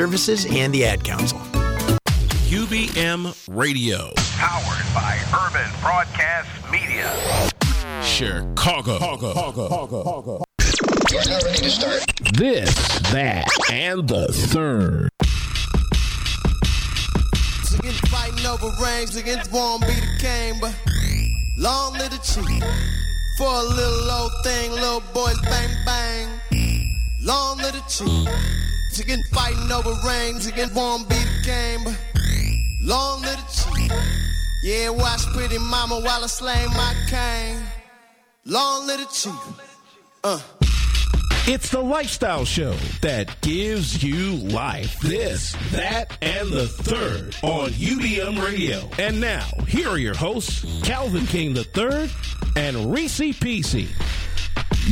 Services and the Ad Council. UBM Radio. Powered by Urban Broadcast Media. Chicago. You're now ready to start. This, that, and the third. Again, fighting over rings against won't be the game, but long live the chief. For a little old thing, little boys bang bang. Long live the chief. Again, fighting over rings against won't be the game, but long little chief. Yeah, watch pretty mama while I slay my cane. Long little chief. Uh. It's the lifestyle show that gives you life. This, that, and the third on UBM Radio. And now, here are your hosts, Calvin King III and Reese PC.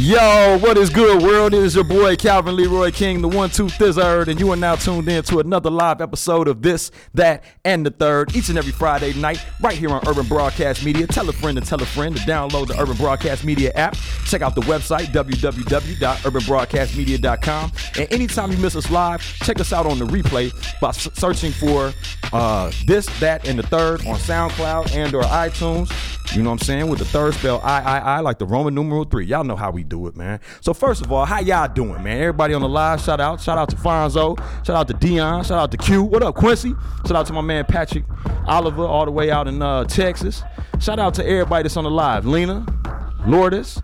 Yo, what is good, world? It is your boy Calvin Leroy King, the one, two, third, and you are now tuned in to another live episode of this, that, and the third, each and every Friday night, right here on Urban Broadcast Media. Tell a friend and tell a friend to download the Urban Broadcast Media app. Check out the website, www.urbanbroadcastmedia.com. And anytime you miss us live, check us out on the replay by searching for uh, this, that, and the third on SoundCloud and or iTunes. You know what I'm saying? With the third spell I I I like the Roman numeral three. Y'all know how we do it, man. So first of all, how y'all doing, man? Everybody on the live, shout out. Shout out to Fonzo. Shout out to Dion. Shout out to Q. What up, Quincy? Shout out to my man Patrick Oliver, all the way out in uh, Texas. Shout out to everybody that's on the live. Lena, Lourdes.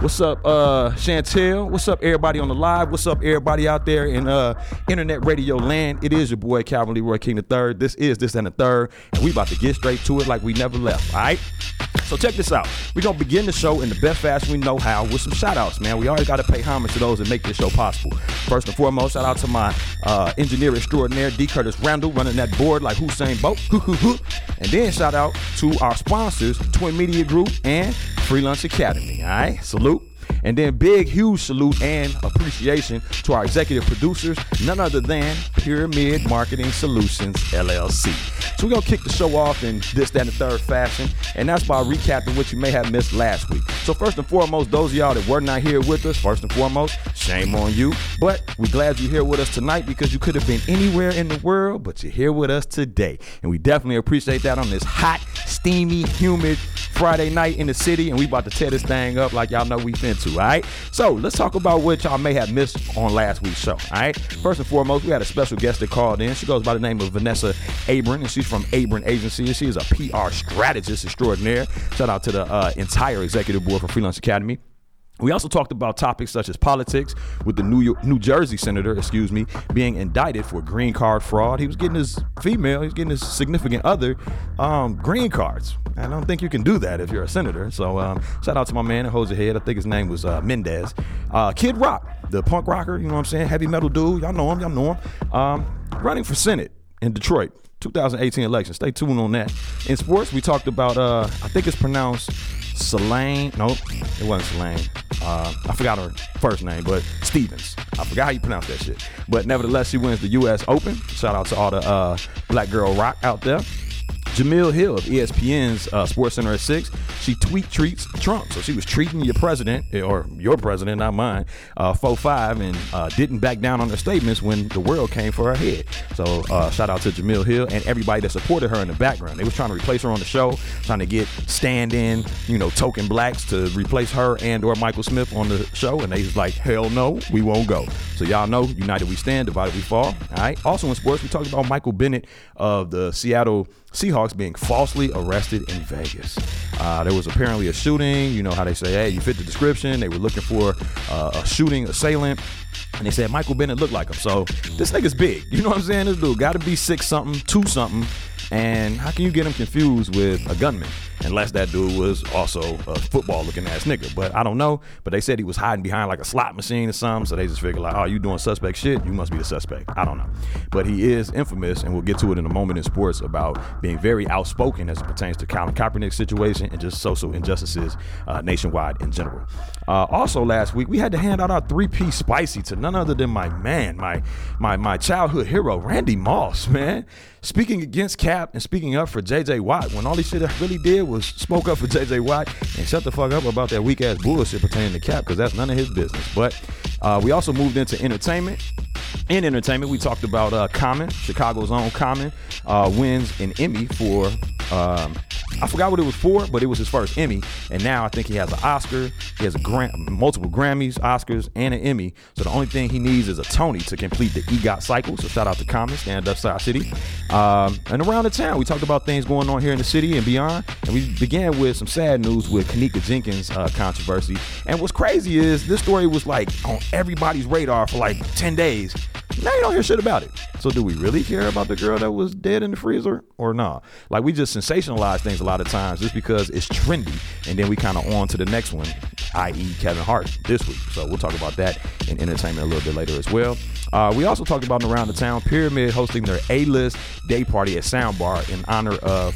What's up, uh, Chantel? What's up, everybody on the live? What's up, everybody out there in uh, internet radio land? It is your boy Calvin Leroy King III. This is this and the third, and we about to get straight to it like we never left. All right. So check this out. We're gonna begin the show in the best fashion we know how with some shout outs, man. We always gotta pay homage to those that make this show possible. First and foremost, shout out to my uh, engineer extraordinaire, D. Curtis Randall, running that board like Usain Bolt. and then shout out to our sponsors, Twin Media Group and Free Lunch Academy. All right, salute. And then big, huge salute and appreciation to our executive producers, none other than Pyramid Marketing Solutions LLC. So we're gonna kick the show off in this, that, and the third fashion, and that's by recapping what you may have missed last week. So first and foremost, those of y'all that were not here with us, first and foremost, shame on you. But we're glad you're here with us tonight because you could have been anywhere in the world, but you're here with us today. And we definitely appreciate that on this hot, steamy, humid Friday night in the city, and we about to tear this thing up like y'all know we fin to, right? So let's talk about what y'all may have missed on last week's show, all right? First and foremost, we had a special guest that called in. She goes by the name of Vanessa Abram, and she's from Abram Agency, and she is a PR strategist extraordinaire. Shout out to the uh, entire executive board for Free Lunch Academy. We also talked about topics such as politics, with the New York, New Jersey senator, excuse me, being indicted for green card fraud. He was getting his female, he was getting his significant other um, green cards. I don't think you can do that if you're a senator. So um, shout out to my man the head. I think his name was uh, Mendez. Uh, Kid Rock, the punk rocker, you know what I'm saying, heavy metal dude. Y'all know him, y'all know him. Um, running for Senate in Detroit. 2018 election. Stay tuned on that. In sports, we talked about uh I think it's pronounced Selene. Nope, it wasn't Selene. Uh, I forgot her first name, but Stevens. I forgot how you pronounce that shit. But nevertheless, she wins the U.S. Open. Shout out to all the uh, Black Girl Rock out there. Jemele Hill of ESPN's uh, Sports Center at six. She tweet treats Trump, so she was treating your president eh, or your president, not mine, uh, four five, and uh, didn't back down on her statements when the world came for her head. So uh, shout out to Jemele Hill and everybody that supported her in the background. They was trying to replace her on the show, trying to get stand-in, you know, token blacks to replace her and or Michael Smith on the show, and they was like, hell no, we won't go. So y'all know, united we stand, divided we fall. All right. Also in sports, we talked about Michael Bennett of the Seattle Seahawks being falsely arrested in Vegas. Uh, there was apparently a shooting. You know how they say, hey, you fit the description. They were looking for uh, a shooting assailant. And they said Michael Bennett looked like him. So this nigga's big. You know what I'm saying? This dude got to be six something, two something. And how can you get him confused with a gunman? Unless that dude was also a football looking ass nigga. But I don't know. But they said he was hiding behind like a slot machine or something. So they just figured like, oh, you doing suspect shit? You must be the suspect. I don't know. But he is infamous, and we'll get to it in a moment in sports about being very outspoken as it pertains to Colin Kaepernick's situation and just social injustices uh, nationwide in general. Uh, also last week we had to hand out our three piece spicy to none other than my man, my my my childhood hero, Randy Moss, man. Speaking against Cap and speaking up for JJ Watt when all he should have really did was spoke up for JJ Watt and shut the fuck up about that weak ass bullshit pertaining to Cap because that's none of his business. But uh, we also moved into entertainment. In entertainment, we talked about uh, Common, Chicago's own Common, uh, wins an Emmy for. Um, I forgot what it was for, but it was his first Emmy, and now I think he has an Oscar. He has a grant, multiple Grammys, Oscars, and an Emmy. So the only thing he needs is a Tony to complete the EGOT cycle. So shout out to Common, stand up Star City, um, and around the town we talked about things going on here in the city and beyond. And we began with some sad news with Kenneka Jenkins uh, controversy. And what's crazy is this story was like on everybody's radar for like ten days. Now you don't hear shit about it. So do we really care about the girl that was dead in the freezer or not? Like we just sensationalize things a lot of times just because it's trendy, and then we kind of on to the next one, i.e. Kevin Hart this week. So we'll talk about that in entertainment a little bit later as well. Uh, we also talked about around the town Pyramid hosting their A-list day party at Soundbar in honor of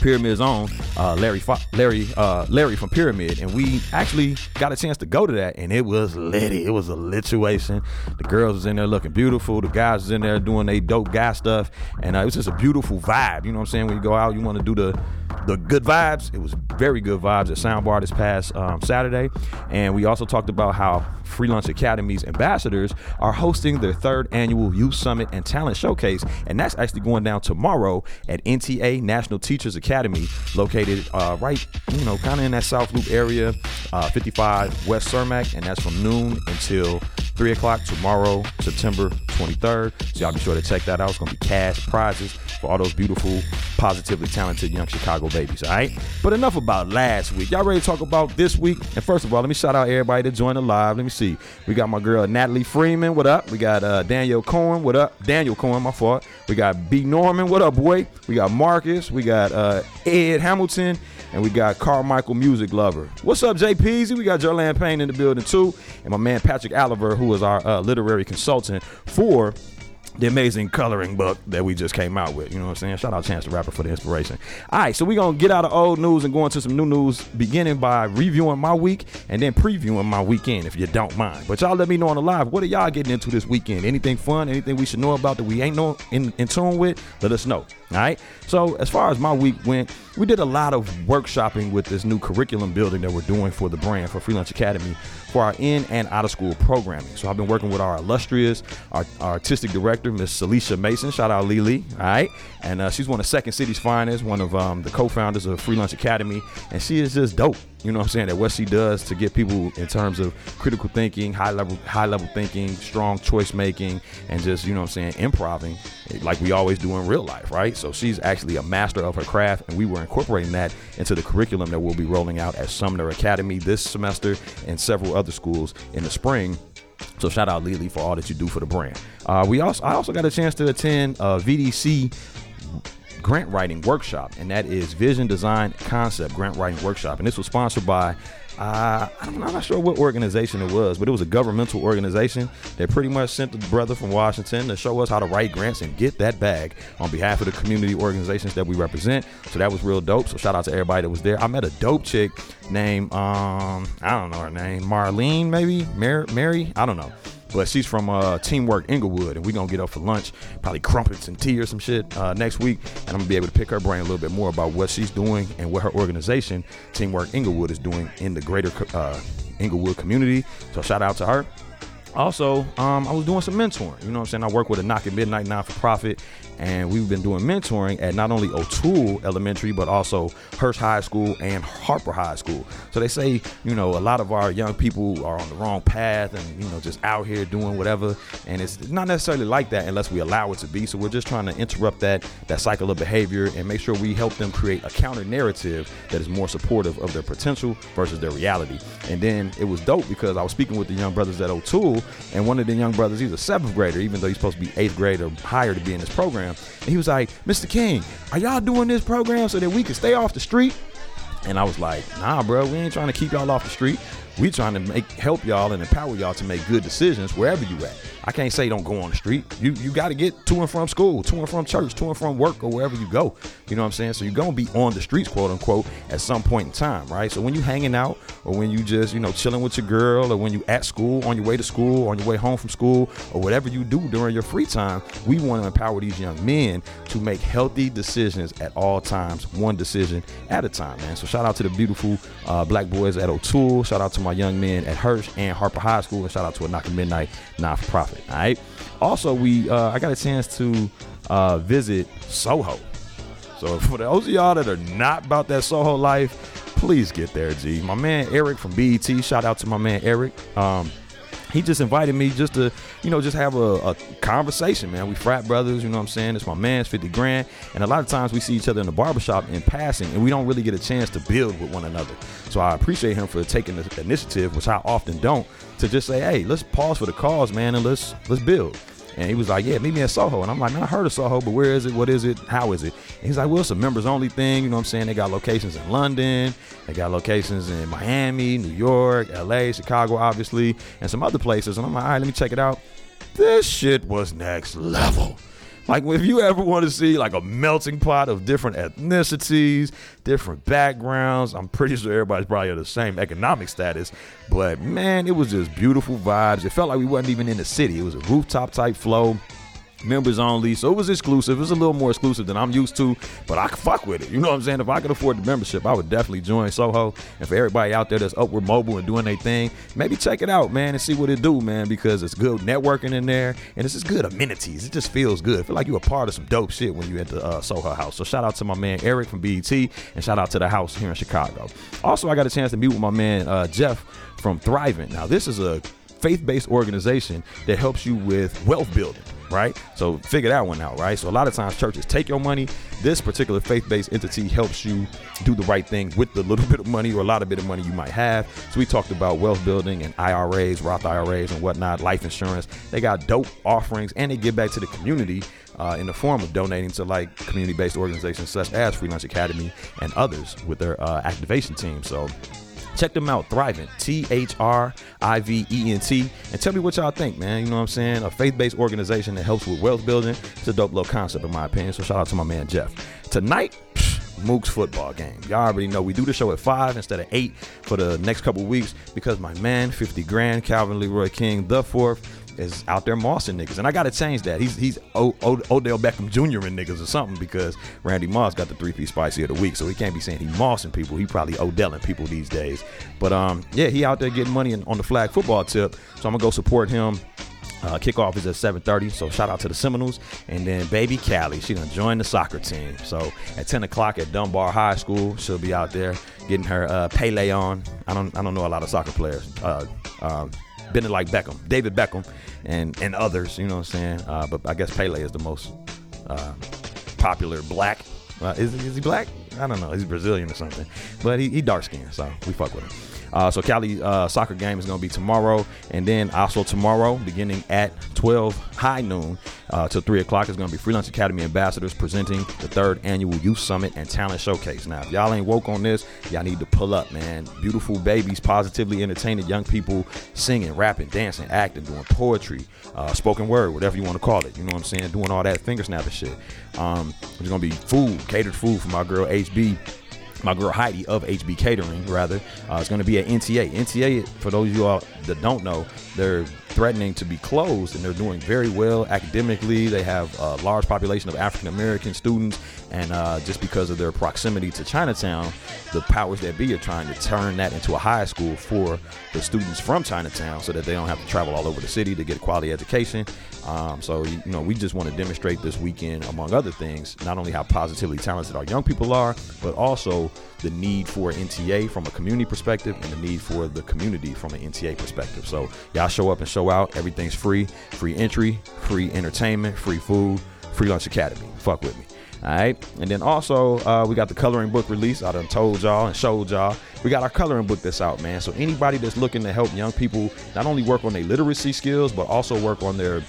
Pyramid's own uh, Larry Fo- Larry uh, Larry from Pyramid, and we actually got a chance to go to that, and it was litty. It was a lituation. The girls was in there looking beautiful. The guys was in there doing they dope guy stuff, and uh, it was just a beautiful vibe. You know what I'm saying? When you go out, you want to do the the good vibes. It was very good vibes at Soundbar this past um, Saturday, and we also talked about how Free Lunch Academy's ambassadors are hosting their third annual Youth Summit and Talent Showcase, and that's actually going down tomorrow at NTA National Teachers Academy, located uh, right, you know, kind of in that South Loop area, uh, 55 West Cermak, and that's from noon until 3 o'clock tomorrow, September 23rd. So y'all be sure to check that out. It's going to be cash prizes for all those beautiful, positively talented young Chicago babies, all right? But enough about last week. Y'all ready to talk about this week? And first of all, let me shout out everybody that joined the live. Let me see. We got my girl Natalie Freeman. What up? We got uh, Daniel Cohen. What up? Daniel Cohen, my fault. We got B. Norman. What up, boy? We got Marcus. We got uh, Ed Hamilton. And we got Carmichael Music Lover. What's up, JPZ? We got Jolan Payne in the building too. And my man Patrick Oliver, who is our uh, literary consultant for the amazing coloring book that we just came out with. You know what I'm saying? Shout out Chance the Rapper for the inspiration. All right, so we're going to get out of old news and go into some new news, beginning by reviewing my week and then previewing my weekend, if you don't mind. But y'all let me know on the live, what are y'all getting into this weekend? Anything fun? Anything we should know about that we ain't know in, in tune with? Let us know. All right. So as far as my week went, we did a lot of workshopping with this new curriculum building that we're doing for the brand for Free Lunch Academy for our in and out of school programming. So I've been working with our illustrious, our, our artistic director, Miss Celicia Mason. Shout out Lily. All right. And uh, she's one of Second City's finest, one of um, the co-founders of Free Lunch Academy, and she is just dope. You know what I'm saying? That what she does to get people in terms of critical thinking, high level, high level thinking, strong choice making, and just you know what I'm saying, improving like we always do in real life, right? So she's actually a master of her craft, and we were incorporating that into the curriculum that we'll be rolling out at Sumner Academy this semester and several other schools in the spring. So shout out Lily for all that you do for the brand. Uh, we also I also got a chance to attend a VDC grant writing workshop, and that is Vision Design Concept Grant Writing Workshop, and this was sponsored by uh, I'm not sure what organization it was, but it was a governmental organization that pretty much sent the brother from Washington to show us how to write grants and get that bag on behalf of the community organizations that we represent. So that was real dope. So shout out to everybody that was there. I met a dope chick named um I don't know her name, Marlene maybe, Mary, Mary, I don't know. But she's from uh, Teamwork Englewood, and we're gonna get up for lunch, probably crumpets and tea or some shit uh, next week. And I'm gonna be able to pick her brain a little bit more about what she's doing and what her organization, Teamwork Englewood, is doing in the greater uh, Englewood community. So shout out to her. Also, um, I was doing some mentoring. You know what I'm saying? I work with a Knock at Midnight non for profit, and we've been doing mentoring at not only O'Toole Elementary, but also Hirsch High School and Harper High School. So they say, you know, a lot of our young people are on the wrong path and, you know, just out here doing whatever. And it's not necessarily like that unless we allow it to be. So we're just trying to interrupt that, that cycle of behavior and make sure we help them create a counter narrative that is more supportive of their potential versus their reality. And then it was dope because I was speaking with the young brothers at O'Toole, and one of the young brothers, he's a seventh grader, even though he's supposed to be eighth grade or higher to be in this program. And he was like, Mr. King, are y'all doing this program so that we can stay off the street? And I was like, nah, bro, we ain't trying to keep y'all off the street. We trying to make help y'all and empower y'all to make good decisions wherever you at. I can't say don't go on the street. You you got to get to and from school, to and from church, to and from work, or wherever you go. You know what I'm saying? So you're gonna be on the streets, quote unquote, at some point in time, right? So when you hanging out, or when you just you know chilling with your girl, or when you at school, on your way to school, on your way home from school, or whatever you do during your free time, we want to empower these young men to make healthy decisions at all times, one decision at a time, man. So shout out to the beautiful uh, black boys at O'Toole. Shout out to my young men at Hirsch and Harper High School, and shout out to a Knock Midnight non for profit. All right. Also, we uh, I got a chance to uh, visit Soho. So for those of y'all that are not about that Soho life, please get there, G. My man Eric from BET, shout out to my man Eric. Um, he just invited me just to, you know, just have a, a, conversation, man. We frat brothers, you know what I'm saying? It's my man's 50 grand. And a lot of times we see each other in the barbershop in passing and we don't really get a chance to build with one another. So I appreciate him for taking the initiative, which I often don't, to just say, hey, let's pause for the cause, man, and let's let's build. And he was like, Yeah, meet me at Soho. And I'm like, Man, I heard of Soho, but where is it? What is it? How is it? And he's like, Well, it's a members only thing. You know what I'm saying? They got locations in London, they got locations in Miami, New York, LA, Chicago, obviously, and some other places. And I'm like, All right, let me check it out. This shit was next level. Like if you ever want to see like a melting pot of different ethnicities, different backgrounds, I'm pretty sure everybody's probably of the same economic status. But man, it was just beautiful vibes. It felt like we wasn't even in the city. It was a rooftop type flow members only. So it was exclusive. It was a little more exclusive than I'm used to, but I could fuck with it. You know what I'm saying? If I could afford the membership, I would definitely join Soho. And for everybody out there that's upward mobile and doing their thing, maybe check it out, man, and see what it do, man, because it's good networking in there and it's just good amenities. It just feels good. I feel like you're a part of some dope shit when you enter uh, Soho House. So shout out to my man Eric from BET and shout out to the house here in Chicago. Also, I got a chance to meet with my man uh, Jeff from Thrivent. Now, this is a faith-based organization that helps you with wealth building right? So figure that one out, right? So a lot of times churches take your money. This particular faith-based entity helps you do the right thing with the little bit of money or a lot of bit of money you might have. So we talked about wealth building and IRAs, Roth IRAs and whatnot, life insurance. They got dope offerings and they give back to the community uh, in the form of donating to like community-based organizations such as Free Lunch Academy and others with their uh, activation team. So Check them out, Thrivent, T H R I V E N T, and tell me what y'all think, man. You know what I'm saying? A faith based organization that helps with wealth building. It's a dope little concept, in my opinion. So shout out to my man Jeff. Tonight, Mook's football game. Y'all already know we do the show at five instead of eight for the next couple weeks because my man, 50 grand, Calvin Leroy King, the fourth is out there mossing niggas, and I gotta change that. He's he's o- o- Odell Beckham Jr. and niggas or something because Randy Moss got the three piece spicy of the week, so he can't be saying he mossing people. He probably Odelling people these days. But um, yeah, he out there getting money on the flag football tip, so I'm gonna go support him. Uh, kickoff is at 7:30, so shout out to the Seminoles, and then baby Callie, she done joined the soccer team. So at 10 o'clock at Dunbar High School, she'll be out there getting her uh, Pele on. I don't I don't know a lot of soccer players. Uh, uh, been like Beckham, David Beckham, and and others. You know what I'm saying? Uh, but I guess Pele is the most uh, popular black. Uh, is, is he black? I don't know. He's Brazilian or something. But he, he dark skinned, so we fuck with him. Uh, so Cali uh, soccer game is going to be tomorrow, and then also tomorrow, beginning at 12 high noon uh, till 3 o'clock, is going to be Free Lunch Academy ambassadors presenting the third annual Youth Summit and Talent Showcase. Now, if y'all ain't woke on this, y'all need to pull up, man. Beautiful babies, positively entertaining young people, singing, rapping, dancing, acting, doing poetry, uh, spoken word, whatever you want to call it. You know what I'm saying? Doing all that finger snapping shit. Um, there's going to be food, catered food for my girl HB my girl Heidi of HB Catering, rather, uh, is going to be at NTA. NTA, for those of you all that don't know, they're threatening to be closed and they're doing very well academically. They have a large population of African American students, and uh, just because of their proximity to Chinatown, the powers that be are trying to turn that into a high school for the students from Chinatown so that they don't have to travel all over the city to get a quality education. Um, so, you know, we just want to demonstrate this weekend, among other things, not only how positively talented our young people are, but also the need for NTA from a community perspective and the need for the community from an NTA perspective. So, y'all show up and show out. Everything's free, free entry, free entertainment, free food, free lunch academy. Fuck with me. All right. And then also, uh, we got the coloring book release. I done told y'all and showed y'all. We got our coloring book that's out, man. So anybody that's looking to help young people not only work on their literacy skills, but also work on their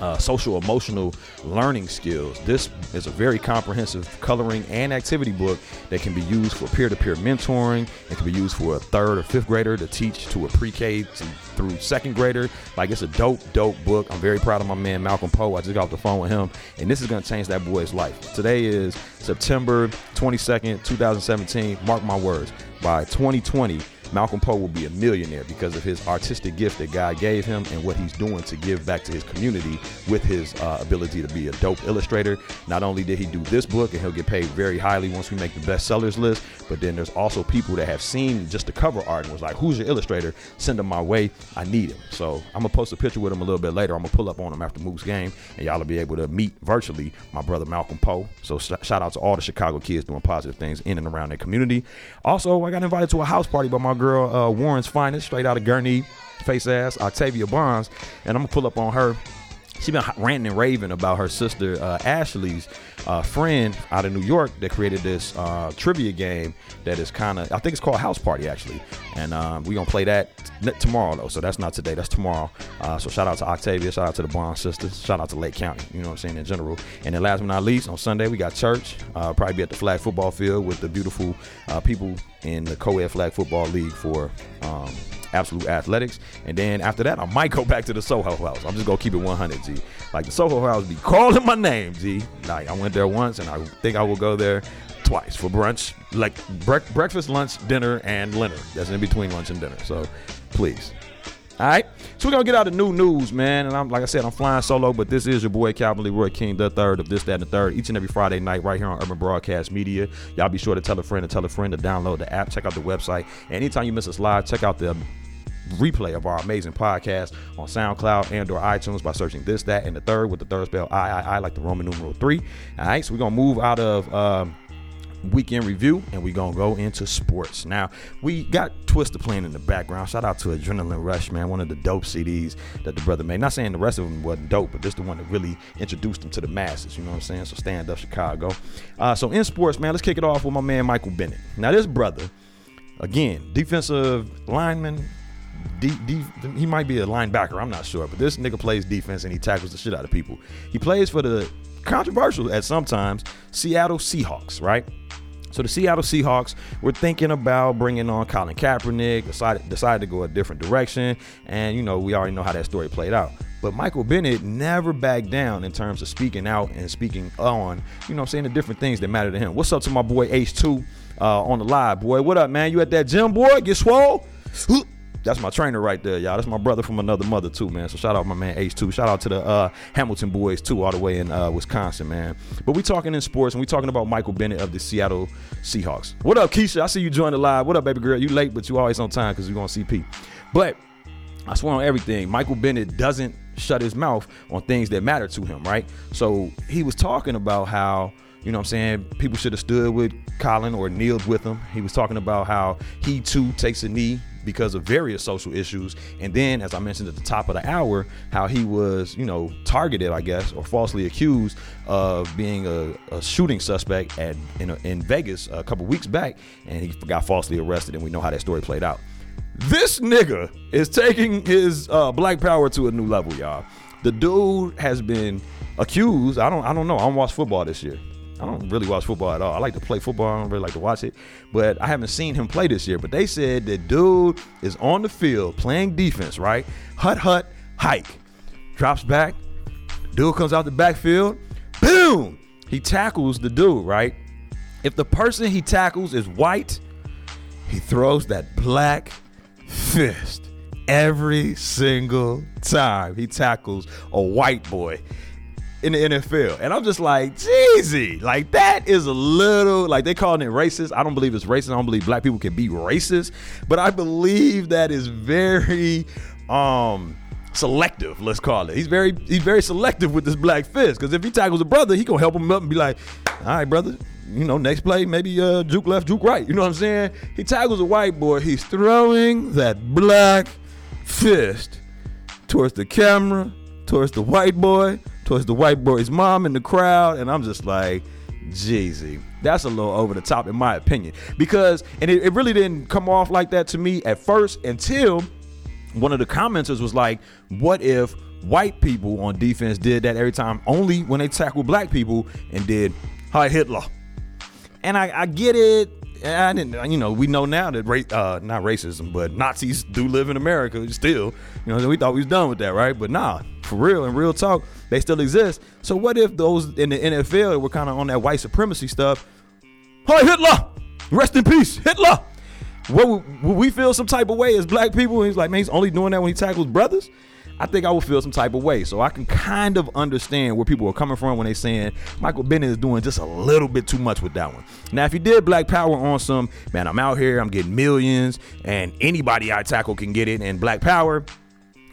uh, social emotional learning skills. This is a very comprehensive coloring and activity book that can be used for peer to peer mentoring. It can be used for a third or fifth grader to teach to a pre K through second grader. Like it's a dope, dope book. I'm very proud of my man Malcolm Poe. I just got off the phone with him, and this is going to change that boy's life. Today is September 22nd, 2017. Mark my words. By 2020, Malcolm Poe will be a millionaire because of his artistic gift that God gave him and what he's doing to give back to his community with his uh, ability to be a dope illustrator. Not only did he do this book, and he'll get paid very highly once we make the bestsellers list, but then there's also people that have seen just the cover art and was like, "Who's your illustrator? Send him my way. I need him." So I'm gonna post a picture with him a little bit later. I'm gonna pull up on him after Moose game, and y'all will be able to meet virtually my brother Malcolm Poe. So sh- shout out to all the Chicago kids doing positive things in and around their community. Also, I got invited to a house party by my girl uh, Warren's finest, straight out of Gurnee, face ass Octavia Bonds, and I'm gonna pull up on her she been ranting and raving about her sister uh, Ashley's uh, friend out of New York that created this uh, trivia game that is kind of I think it's called House Party actually, and um, we gonna play that t- tomorrow though. So that's not today, that's tomorrow. Uh, so shout out to Octavia, shout out to the Bond sisters, shout out to Lake County. You know what I'm saying in general. And then last but not least, on Sunday we got church. Uh, probably be at the flag football field with the beautiful uh, people in the co-ed flag football league for. Um, Absolute Athletics. And then after that, I might go back to the Soho House. I'm just gonna keep it 100, G. Like the Soho House be calling my name, G. Like I went there once, and I think I will go there twice for brunch, like bre- breakfast, lunch, dinner, and dinner. That's in between lunch and dinner. So please. All right, so we're gonna get out the new news, man. And I'm like I said, I'm flying solo, but this is your boy Calvin Leroy King, the third of this, that, and the third, each and every Friday night right here on Urban Broadcast Media. Y'all be sure to tell a friend to tell a friend to download the app, check out the website. And Anytime you miss us live, check out the replay of our amazing podcast on SoundCloud and or iTunes by searching this, that, and the third with the third spell I, I, I like the Roman numeral three. All right, so we're gonna move out of um, weekend review and we're gonna go into sports. Now we got Twista playing in the background. Shout out to Adrenaline Rush, man, one of the dope CDs that the brother made. Not saying the rest of them wasn't dope, but just the one that really introduced them to the masses. You know what I'm saying? So stand up, Chicago. Uh, so in sports, man, let's kick it off with my man Michael Bennett. Now this brother, again, defensive lineman. D, D, he might be a linebacker, I'm not sure, but this nigga plays defense and he tackles the shit out of people. He plays for the controversial at sometimes Seattle Seahawks, right? So the Seattle Seahawks were thinking about bringing on Colin Kaepernick, decided decided to go a different direction, and you know we already know how that story played out. But Michael Bennett never backed down in terms of speaking out and speaking on, you know, I'm saying the different things that matter to him. What's up to my boy H2 uh, on the live, boy? What up, man? You at that gym, boy? Get swole? That's my trainer right there, y'all. That's my brother from another mother too, man. So shout out my man H2. Shout out to the uh, Hamilton boys too, all the way in uh, Wisconsin, man. But we talking in sports and we talking about Michael Bennett of the Seattle Seahawks. What up, Keisha? I see you join the live. What up, baby girl? You late, but you always on time because going to CP. But I swear on everything, Michael Bennett doesn't shut his mouth on things that matter to him, right? So he was talking about how you know what I'm saying? People should have stood with Colin or kneeled with him. He was talking about how he too takes a knee because of various social issues. And then, as I mentioned at the top of the hour, how he was, you know, targeted, I guess, or falsely accused of being a, a shooting suspect at in, in Vegas a couple weeks back, and he got falsely arrested. And we know how that story played out. This nigga is taking his uh, black power to a new level, y'all. The dude has been accused. I don't. I don't know. I don't watch football this year. I don't really watch football at all. I like to play football. I don't really like to watch it, but I haven't seen him play this year. But they said that dude is on the field playing defense, right? Hut hut hike, drops back. Dude comes out the backfield, boom. He tackles the dude, right? If the person he tackles is white, he throws that black fist every single time he tackles a white boy in the NFL. And I'm just like, Jeezy, like that is a little like they calling it racist. I don't believe it's racist. I don't believe black people can be racist, but I believe that is very um selective, let's call it. He's very he's very selective with this black fist. Cause if he tackles a brother, he gonna help him up and be like, all right, brother, you know, next play, maybe uh juke left, juke right. You know what I'm saying? He tackles a white boy, he's throwing that black fist towards the camera, towards the white boy, towards the white boy's mom in the crowd, and I'm just like, Jeezy. That's a little over the top in my opinion. Because and it, it really didn't come off like that to me at first until one of the commenters was like, what if white people on defense did that every time only when they tackle black people and did hi Hitler? And I, I get it. I didn't, you know, we know now that uh, not racism, but Nazis do live in America still. You know, we thought we was done with that, right? But nah, for real and real talk, they still exist. So what if those in the NFL were kind of on that white supremacy stuff? Hi Hitler, rest in peace, Hitler. what would, would we feel some type of way as black people? And he's like, man, he's only doing that when he tackles brothers. I think I would feel some type of way. So I can kind of understand where people are coming from when they saying Michael Bennett is doing just a little bit too much with that one. Now, if he did Black Power on some, man, I'm out here, I'm getting millions, and anybody I tackle can get it, and Black Power,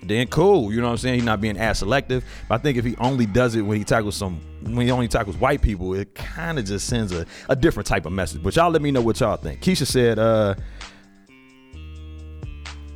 then cool. You know what I'm saying? He's not being as selective. But I think if he only does it when he tackles some when he only tackles white people, it kind of just sends a, a different type of message. But y'all let me know what y'all think. Keisha said, uh,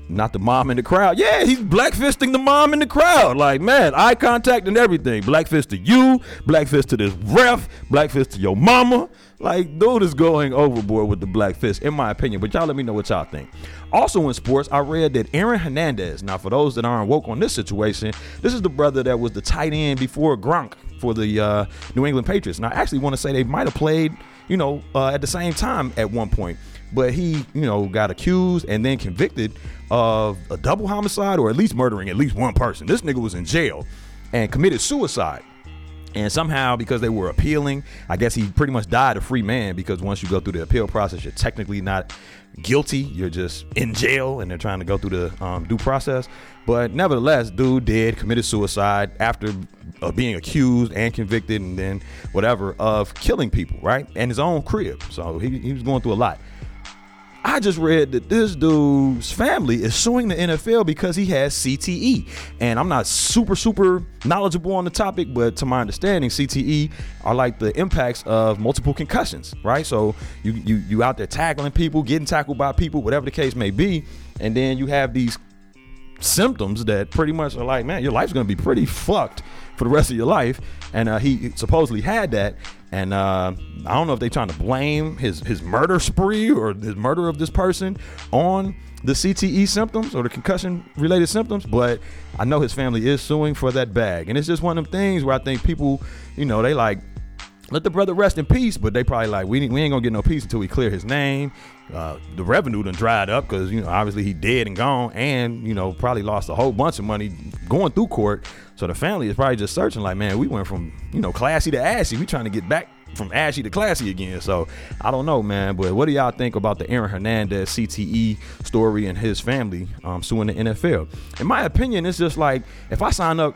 not the mom in the crowd. Yeah, he's black fisting the mom in the crowd. Like, man, eye contact and everything. Black fist to you, black fist to this ref, black fist to your mama. Like, dude is going overboard with the black fist, in my opinion. But y'all let me know what y'all think. Also in sports, I read that Aaron Hernandez. Now, for those that aren't woke on this situation, this is the brother that was the tight end before Gronk for the uh, New England Patriots. And I actually want to say they might have played, you know, uh, at the same time at one point but he, you know, got accused and then convicted of a double homicide or at least murdering at least one person. This nigga was in jail and committed suicide. And somehow, because they were appealing, I guess he pretty much died a free man because once you go through the appeal process, you're technically not guilty. You're just in jail and they're trying to go through the um, due process. But nevertheless, dude did committed suicide after uh, being accused and convicted and then whatever of killing people, right? And his own crib. So he, he was going through a lot. I just read that this dude's family is suing the NFL because he has CTE. And I'm not super, super knowledgeable on the topic, but to my understanding, CTE are like the impacts of multiple concussions, right? So you you you out there tackling people, getting tackled by people, whatever the case may be, and then you have these symptoms that pretty much are like, man, your life's gonna be pretty fucked for the rest of your life. And uh, he supposedly had that, and uh, I don't know if they're trying to blame his his murder spree or his murder of this person on the CTE symptoms or the concussion related symptoms, but I know his family is suing for that bag. And it's just one of them things where I think people, you know, they like, let the brother rest in peace, but they probably like, we, we ain't gonna get no peace until we clear his name. Uh, the revenue done dried up because, you know, obviously he dead and gone and, you know, probably lost a whole bunch of money going through court. So the family is probably just searching like, man, we went from, you know, classy to ashy. We trying to get back from ashy to classy again. So I don't know, man. But what do y'all think about the Aaron Hernandez CTE story and his family um, suing the NFL? In my opinion, it's just like if I sign up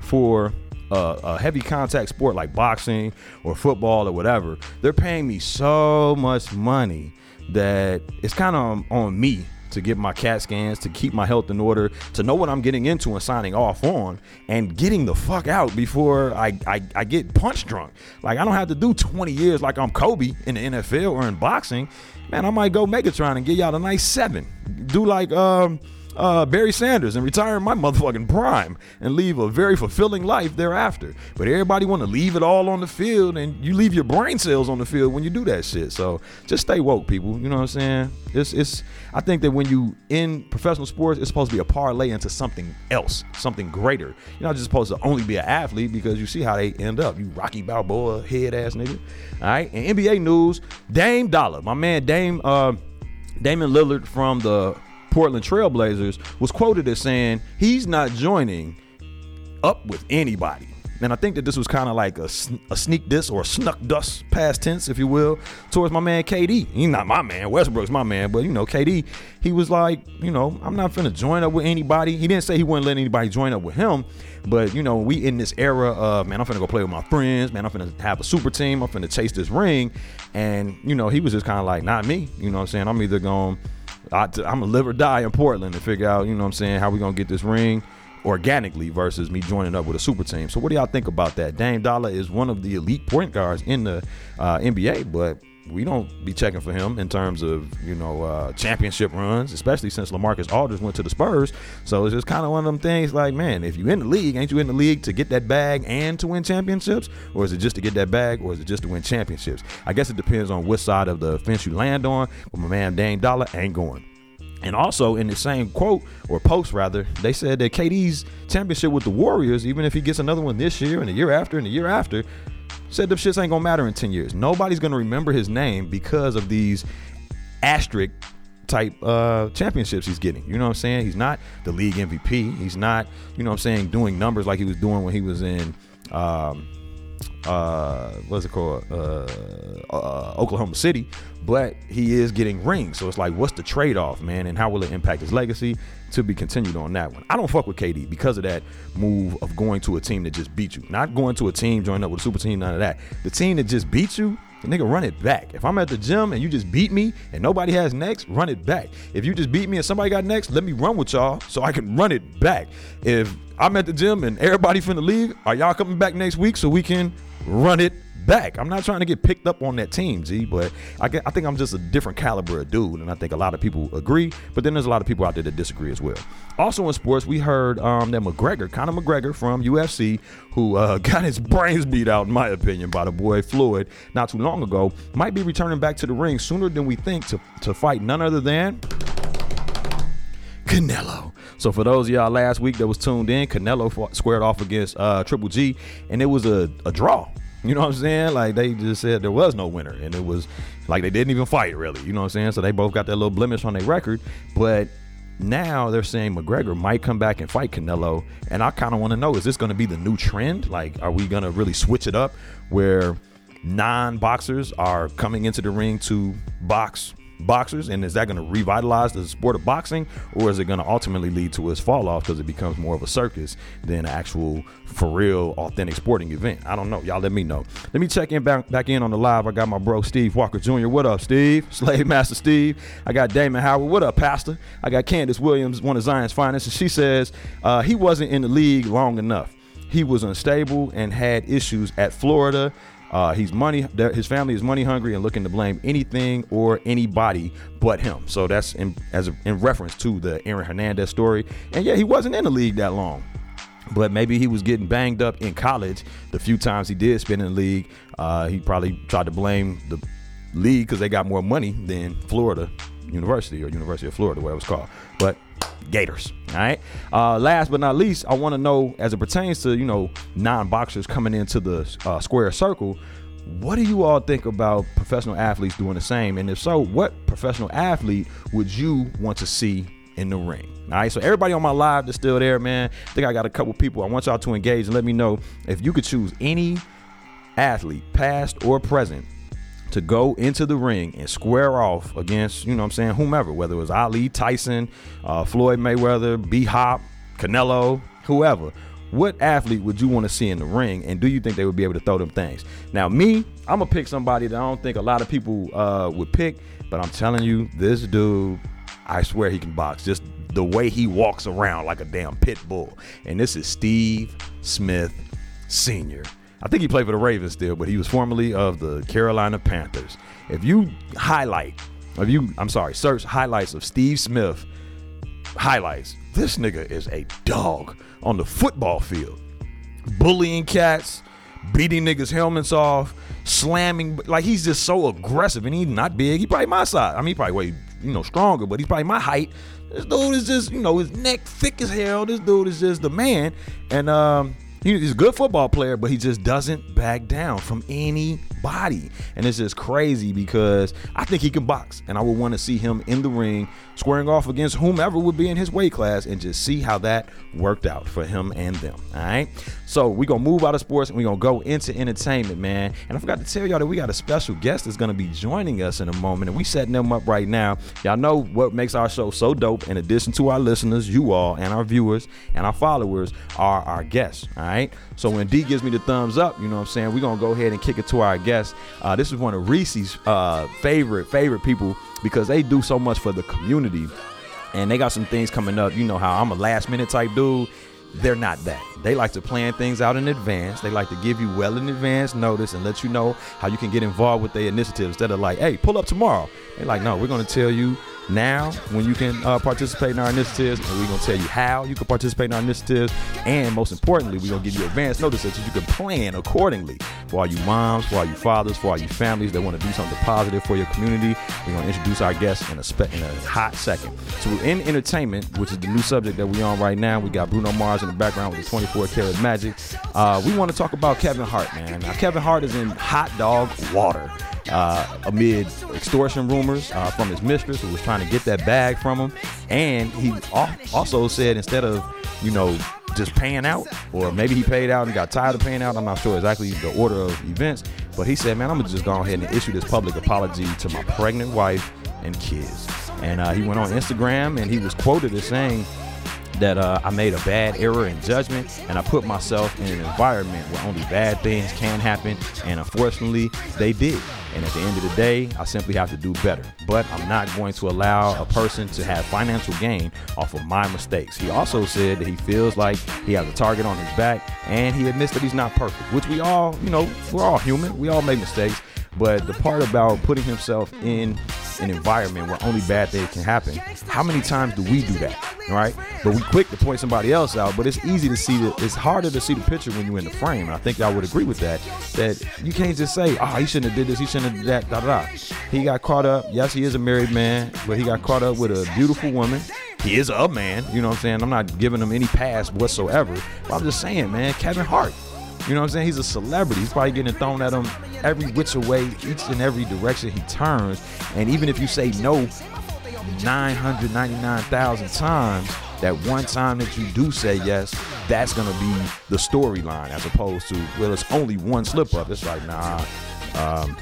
for a, a, heavy contact sport like boxing or football or whatever, they're paying me so much money that it's kind of on, on me to get my CAT scans, to keep my health in order, to know what I'm getting into and signing off on, and getting the fuck out before I, I, I get punch drunk. Like I don't have to do 20 years like I'm Kobe in the NFL or in boxing. Man, I might go Megatron and get y'all a nice seven. Do like um uh, Barry Sanders and retire in my motherfucking prime and leave a very fulfilling life thereafter. But everybody want to leave it all on the field, and you leave your brain cells on the field when you do that shit. So just stay woke, people. You know what I'm saying? It's it's. I think that when you in professional sports, it's supposed to be a parlay into something else, something greater. You're not just supposed to only be an athlete because you see how they end up. You Rocky Balboa head ass nigga. All right. And NBA news: Dame Dollar, my man Dame. Uh, Damian Lillard from the Portland Trailblazers, was quoted as saying he's not joining up with anybody. And I think that this was kind of like a, a sneak diss or a snuck dust past tense, if you will, towards my man KD. He's not my man. Westbrook's my man. But, you know, KD, he was like, you know, I'm not finna join up with anybody. He didn't say he wouldn't let anybody join up with him. But, you know, we in this era of, man, I'm finna go play with my friends. Man, I'm finna have a super team. I'm finna chase this ring. And, you know, he was just kind of like, not me. You know what I'm saying? I'm either going to I, am gonna live or die in Portland to figure out, you know what I'm saying, how we gonna get this ring organically versus me joining up with a super team. So what do y'all think about that? Dame Dollar is one of the elite point guards in the uh, NBA, but we don't be checking for him in terms of you know uh, championship runs, especially since Lamarcus Aldridge went to the Spurs. So it's just kind of one of them things. Like, man, if you in the league, ain't you in the league to get that bag and to win championships, or is it just to get that bag, or is it just to win championships? I guess it depends on which side of the fence you land on. But my man Dame Dollar ain't going. And also in the same quote or post rather, they said that KD's championship with the Warriors, even if he gets another one this year and the year after and the year after, said the shits ain't gonna matter in 10 years. Nobody's gonna remember his name because of these asterisk type uh, championships he's getting. You know what I'm saying? He's not the league MVP. He's not, you know what I'm saying, doing numbers like he was doing when he was in um, uh, what's it called? Uh, uh, Oklahoma City, but he is getting rings. So it's like, what's the trade off, man? And how will it impact his legacy? To be continued on that one. I don't fuck with KD because of that move of going to a team that just beat you. Not going to a team, joining up with a super team, none of that. The team that just beat you, nigga run it back. If I'm at the gym and you just beat me and nobody has next, run it back. If you just beat me and somebody got next, let me run with y'all so I can run it back. If I'm at the gym and everybody finna leave, are y'all coming back next week so we can run it back. I'm not trying to get picked up on that team, Z, but I, I think I'm just a different caliber of dude, and I think a lot of people agree. But then there's a lot of people out there that disagree as well. Also in sports, we heard um, that McGregor, Conor McGregor from UFC, who uh, got his brains beat out, in my opinion, by the boy Floyd not too long ago, might be returning back to the ring sooner than we think to to fight none other than. Canelo. So for those of y'all last week that was tuned in, Canelo fought, squared off against uh, Triple G, and it was a, a draw. You know what I'm saying? Like they just said there was no winner, and it was like they didn't even fight really. You know what I'm saying? So they both got that little blemish on their record, but now they're saying McGregor might come back and fight Canelo, and I kind of want to know: is this going to be the new trend? Like, are we going to really switch it up where non-boxers are coming into the ring to box boxers and is that going to revitalize the sport of boxing or is it going to ultimately lead to its fall off because it becomes more of a circus than an actual for real authentic sporting event? I don't know. Y'all let me know. Let me check in back, back in on the live. I got my bro steve walker jr what up steve? Slave master steve. I got damon howard. What up pastor? I got candace williams one of zion's finest and she says uh, he wasn't in the league long enough. He was unstable and had issues at florida uh, he's money. His family is money hungry and looking to blame anything or anybody but him. So that's in, as a, in reference to the Aaron Hernandez story. And yeah, he wasn't in the league that long. But maybe he was getting banged up in college. The few times he did spend in the league, uh, he probably tried to blame the league because they got more money than Florida University or University of Florida, whatever it's called. But Gators. All right. Uh, last but not least, I want to know as it pertains to you know non-boxers coming into the uh, square circle. What do you all think about professional athletes doing the same? And if so, what professional athlete would you want to see in the ring? All right, so everybody on my live that's still there, man. I think I got a couple people. I want y'all to engage and let me know if you could choose any athlete, past or present, to go into the ring and square off against, you know what I'm saying, whomever, whether it was Ali, Tyson, uh, Floyd Mayweather, B Hop, Canelo, whoever. What athlete would you want to see in the ring, and do you think they would be able to throw them things? Now, me, I'm gonna pick somebody that I don't think a lot of people uh, would pick, but I'm telling you, this dude, I swear he can box. Just the way he walks around like a damn pit bull. And this is Steve Smith Sr. I think he played for the Ravens still, but he was formerly of the Carolina Panthers. If you highlight, if you, I'm sorry, search highlights of Steve Smith highlights, this nigga is a dog on the football field, bullying cats, beating niggas' helmets off, slamming. Like he's just so aggressive, and he's not big. He probably my size. I mean, he probably way you know stronger, but he's probably my height. This dude is just you know his neck thick as hell. This dude is just the man, and um he's a good football player, but he just doesn't back down from anybody. And it's just crazy because I think he can box, and I would want to see him in the ring squaring off against whomever would be in his weight class and just see how that worked out for him and them. All right. So we're gonna move out of sports and we're gonna go into entertainment, man. And I forgot to tell y'all that we got a special guest that's gonna be joining us in a moment, and we setting them up right now. Y'all know what makes our show so dope. In addition to our listeners, you all, and our viewers and our followers are our guests. All right. So when D gives me the thumbs up, you know what I'm saying, we're gonna go ahead and kick it to our guest. Uh, this is one of Reese's uh, favorite favorite people because they do so much for the community and they got some things coming up. You know how I'm a last minute type dude. They're not that. They like to plan things out in advance. They like to give you well in advance notice and let you know how you can get involved with their initiative instead of like, hey, pull up tomorrow. They're like, no, we're going to tell you now when you can uh, participate in our initiatives and we're going to tell you how you can participate in our initiatives and most importantly we're going to give you advance notice so that you can plan accordingly for all you moms for all you fathers for all you families that want to do something positive for your community we're going to introduce our guests in a, spe- in a hot second so we're in entertainment which is the new subject that we're on right now we got bruno mars in the background with the 24 karat magic uh, we want to talk about kevin hart man now kevin hart is in hot dog water uh, amid extortion rumors uh, from his mistress who was trying to get that bag from him. And he also said instead of, you know, just paying out, or maybe he paid out and got tired of paying out. I'm not sure exactly the order of events, but he said, "Man, I'm gonna just go ahead and issue this public apology to my pregnant wife and kids." And uh, he went on Instagram and he was quoted as saying that uh, I made a bad error in judgment and I put myself in an environment where only bad things can happen, and unfortunately, they did. And at the end of the day, I simply have to do better. But I'm not going to allow a person to have financial gain off of my mistakes. He also said that he feels like he has a target on his back and he admits that he's not perfect, which we all, you know, we're all human. We all make mistakes. But the part about putting himself in an environment where only bad things can happen, how many times do we do that? Right? But we quick to point somebody else out, but it's easy to see that it's harder to see the picture when you're in the frame. And I think I would agree with that. That you can't just say, oh, he shouldn't have did this, he shouldn't have that, da da. He got caught up. Yes, he is a married man, but he got caught up with a beautiful woman. He is a man, you know what I'm saying? I'm not giving him any pass whatsoever. But I'm just saying, man, Kevin Hart. You know what I'm saying? He's a celebrity. He's probably getting thrown at him every which way, each and every direction he turns. And even if you say no 999,000 times, that one time that you do say yes, that's gonna be the storyline as opposed to well, it's only one slip up. It's like nah, um,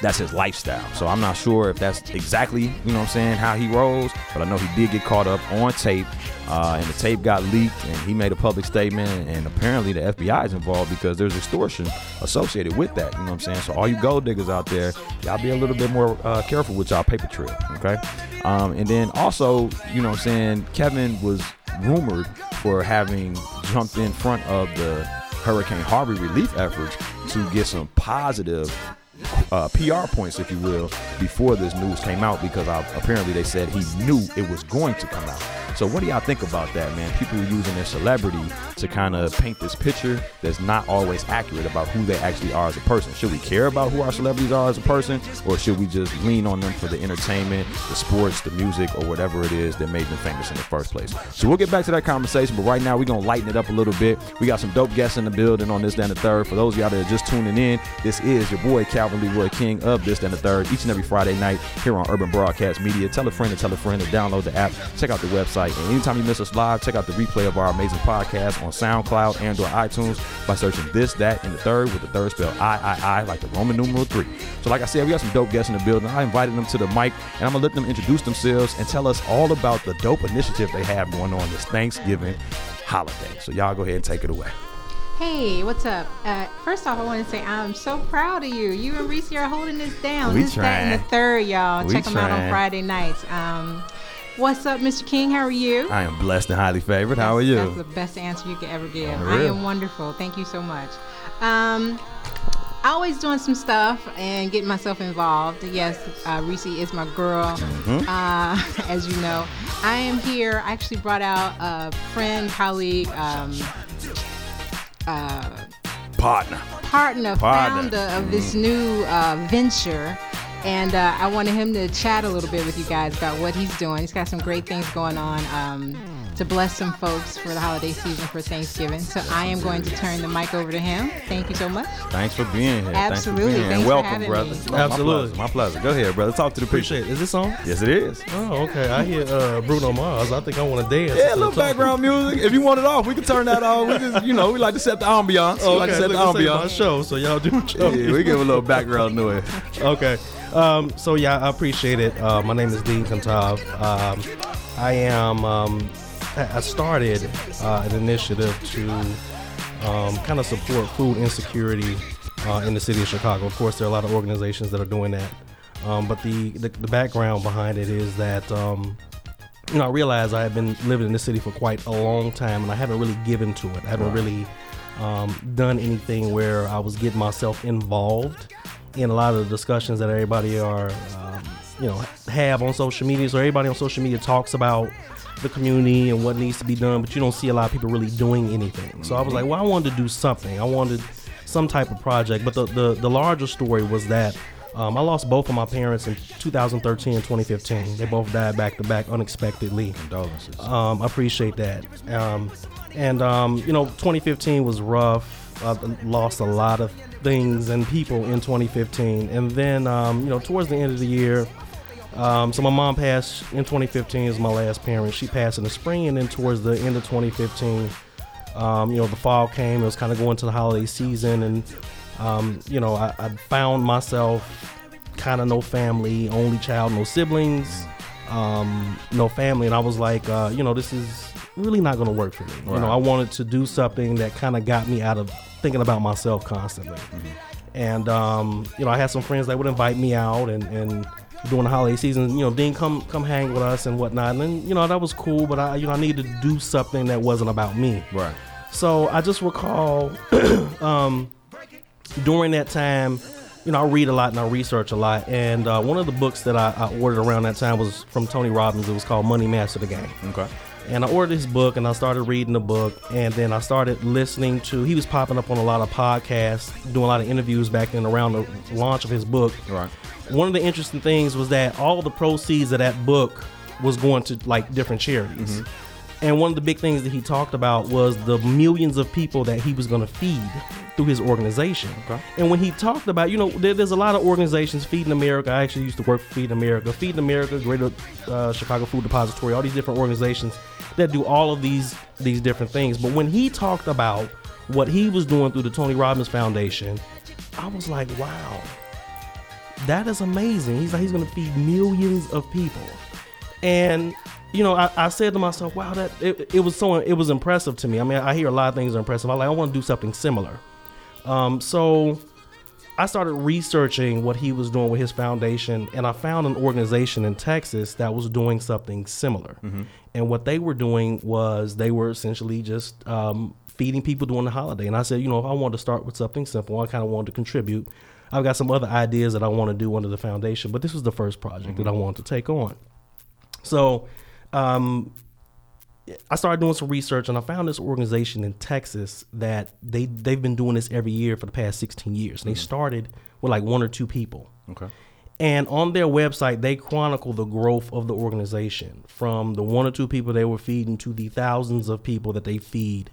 that's his lifestyle. So I'm not sure if that's exactly you know what I'm saying how he rolls, but I know he did get caught up on tape, uh, and the tape got leaked, and he made a public statement, and apparently the FBI is involved because there's extortion associated with that. You know what I'm saying? So all you gold diggers out there, y'all be a little bit more uh, careful with y'all paper trail, okay? Um, and then also, you know what I'm saying, Kevin was rumored for having jumped in front of the Hurricane Harvey relief efforts to get some positive uh, PR points, if you will, before this news came out because uh, apparently they said he knew it was going to come out. So what do y'all think about that, man? People using their celebrity to kind of paint this picture that's not always accurate about who they actually are as a person. Should we care about who our celebrities are as a person, or should we just lean on them for the entertainment, the sports, the music, or whatever it is that made them famous in the first place? So we'll get back to that conversation, but right now we're gonna lighten it up a little bit. We got some dope guests in the building on this, then the third. For those of y'all that are just tuning in, this is your boy Calvin Leroy King of this, then the third, each and every Friday night here on Urban Broadcast Media. Tell a friend and tell a friend to download the app, check out the website, and anytime you miss us live, check out the replay of our amazing podcast on SoundCloud and or iTunes by searching this, that, and the third with the third spell I, I, I, like the Roman numeral three. So like I said, we got some dope guests in the building. I invited them to the mic, and I'm gonna let them introduce themselves and tell us all about the dope initiative they have going on this Thanksgiving holiday. So y'all go ahead and take it away. Hey, what's up? Uh, first off, I want to say I'm so proud of you. You and Reese are holding this down. We this, that, and the third, y'all. We Check them out on. Friday nights. Um, what's up, Mr. King? How are you? I am blessed and highly favored. How are you? That's the best answer you could ever give. I am wonderful. Thank you so much. Um, always doing some stuff and getting myself involved. Yes, uh, Reese is my girl, Mm-hmm. uh, as you know. I am here. I actually brought out a friend, colleague, um, uh, Partner. partner, Partner. founder of this new uh, venture. And uh, I wanted him to chat a little bit with you guys about what he's doing. He's got some great things going on um, to bless some folks for the holiday season for Thanksgiving. So I am going to turn the mic over to him. Thank you so much. Thanks for being here. Absolutely. Thanks for being here. Thanks and welcome, having brother. me. Oh, my Absolutely. pleasure. My pleasure. Go ahead, brother. Talk to the people. Appreciate it. Is this on? Yes, it is. Oh, okay. I hear uh, Bruno Mars. I think I want to dance. Yeah, a little background music. If you want it off, we can turn that off. We just, you know, we like to set the ambiance. Oh, we like okay. to set the Look, this ain't my ambiance. show, so y'all do what y'all Yeah, we give a little background noise. Okay. Um, so yeah, I appreciate it. Uh, my name is Dean Cantave. Um, I am. Um, I started uh, an initiative to um, kind of support food insecurity uh, in the city of Chicago. Of course, there are a lot of organizations that are doing that. Um, but the, the the background behind it is that um, you know I realized I have been living in the city for quite a long time, and I haven't really given to it. I haven't really um, done anything where I was getting myself involved in a lot of the discussions that everybody are, um, you know, have on social media. So everybody on social media talks about the community and what needs to be done, but you don't see a lot of people really doing anything. So I was like, well, I wanted to do something. I wanted some type of project. But the the, the larger story was that. Um, I lost both of my parents in 2013 and 2015. They both died back to back unexpectedly. Condolences. Um, I appreciate that. Um, and um, you know, 2015 was rough. I lost a lot of things and people in 2015. And then, um, you know, towards the end of the year, um, so my mom passed in 2015 is my last parent. She passed in the spring, and then towards the end of 2015, Um, you know, the fall came. It was kind of going to the holiday season, and um, you know, I, I found myself kind of no family, only child, no siblings, um, no family, and I was like, uh, you know, this is really not going to work for me. You know, I wanted to do something that kind of got me out of thinking about myself constantly. And um, you know, I had some friends that would invite me out and, and during the holiday season, you know, Dean come come hang with us and whatnot. And then, you know, that was cool, but I you know, I needed to do something that wasn't about me. Right. So I just recall um, during that time, you know, I read a lot and I research a lot. And uh, one of the books that I, I ordered around that time was from Tony Robbins. It was called Money Master the Game. Okay. And I ordered his book and I started reading the book. And then I started listening to, he was popping up on a lot of podcasts, doing a lot of interviews back then around the launch of his book. Right. One of the interesting things was that all the proceeds of that book was going to like different charities. And one of the big things that he talked about was the millions of people that he was going to feed through his organization. Okay. And when he talked about, you know, there, there's a lot of organizations, Feeding America. I actually used to work for Feeding America, Feeding America, Greater uh, Chicago Food Depository, all these different organizations that do all of these these different things. But when he talked about what he was doing through the Tony Robbins Foundation, I was like, wow, that is amazing. He's like, he's to feed millions of people. And you know, I, I said to myself, wow, that it, it was so it was impressive to me. I mean, I hear a lot of things are impressive. I like I want to do something similar. Um, so I started researching what he was doing with his foundation, and I found an organization in Texas that was doing something similar. And what they were doing was they were essentially just um, feeding people during the holiday. And I said, you know, if I wanted to start with something simple, I kind of wanted to contribute. I've got some other ideas that I want to do under the foundation, but this was the first project that I wanted to take on. So, um, I started doing some research and I found this organization in Texas that they they've been doing this every year for the past 16 years. And they mm-hmm. started with like one or two people. Okay. And on their website, they chronicle the growth of the organization from the one or two people they were feeding to the thousands of people that they feed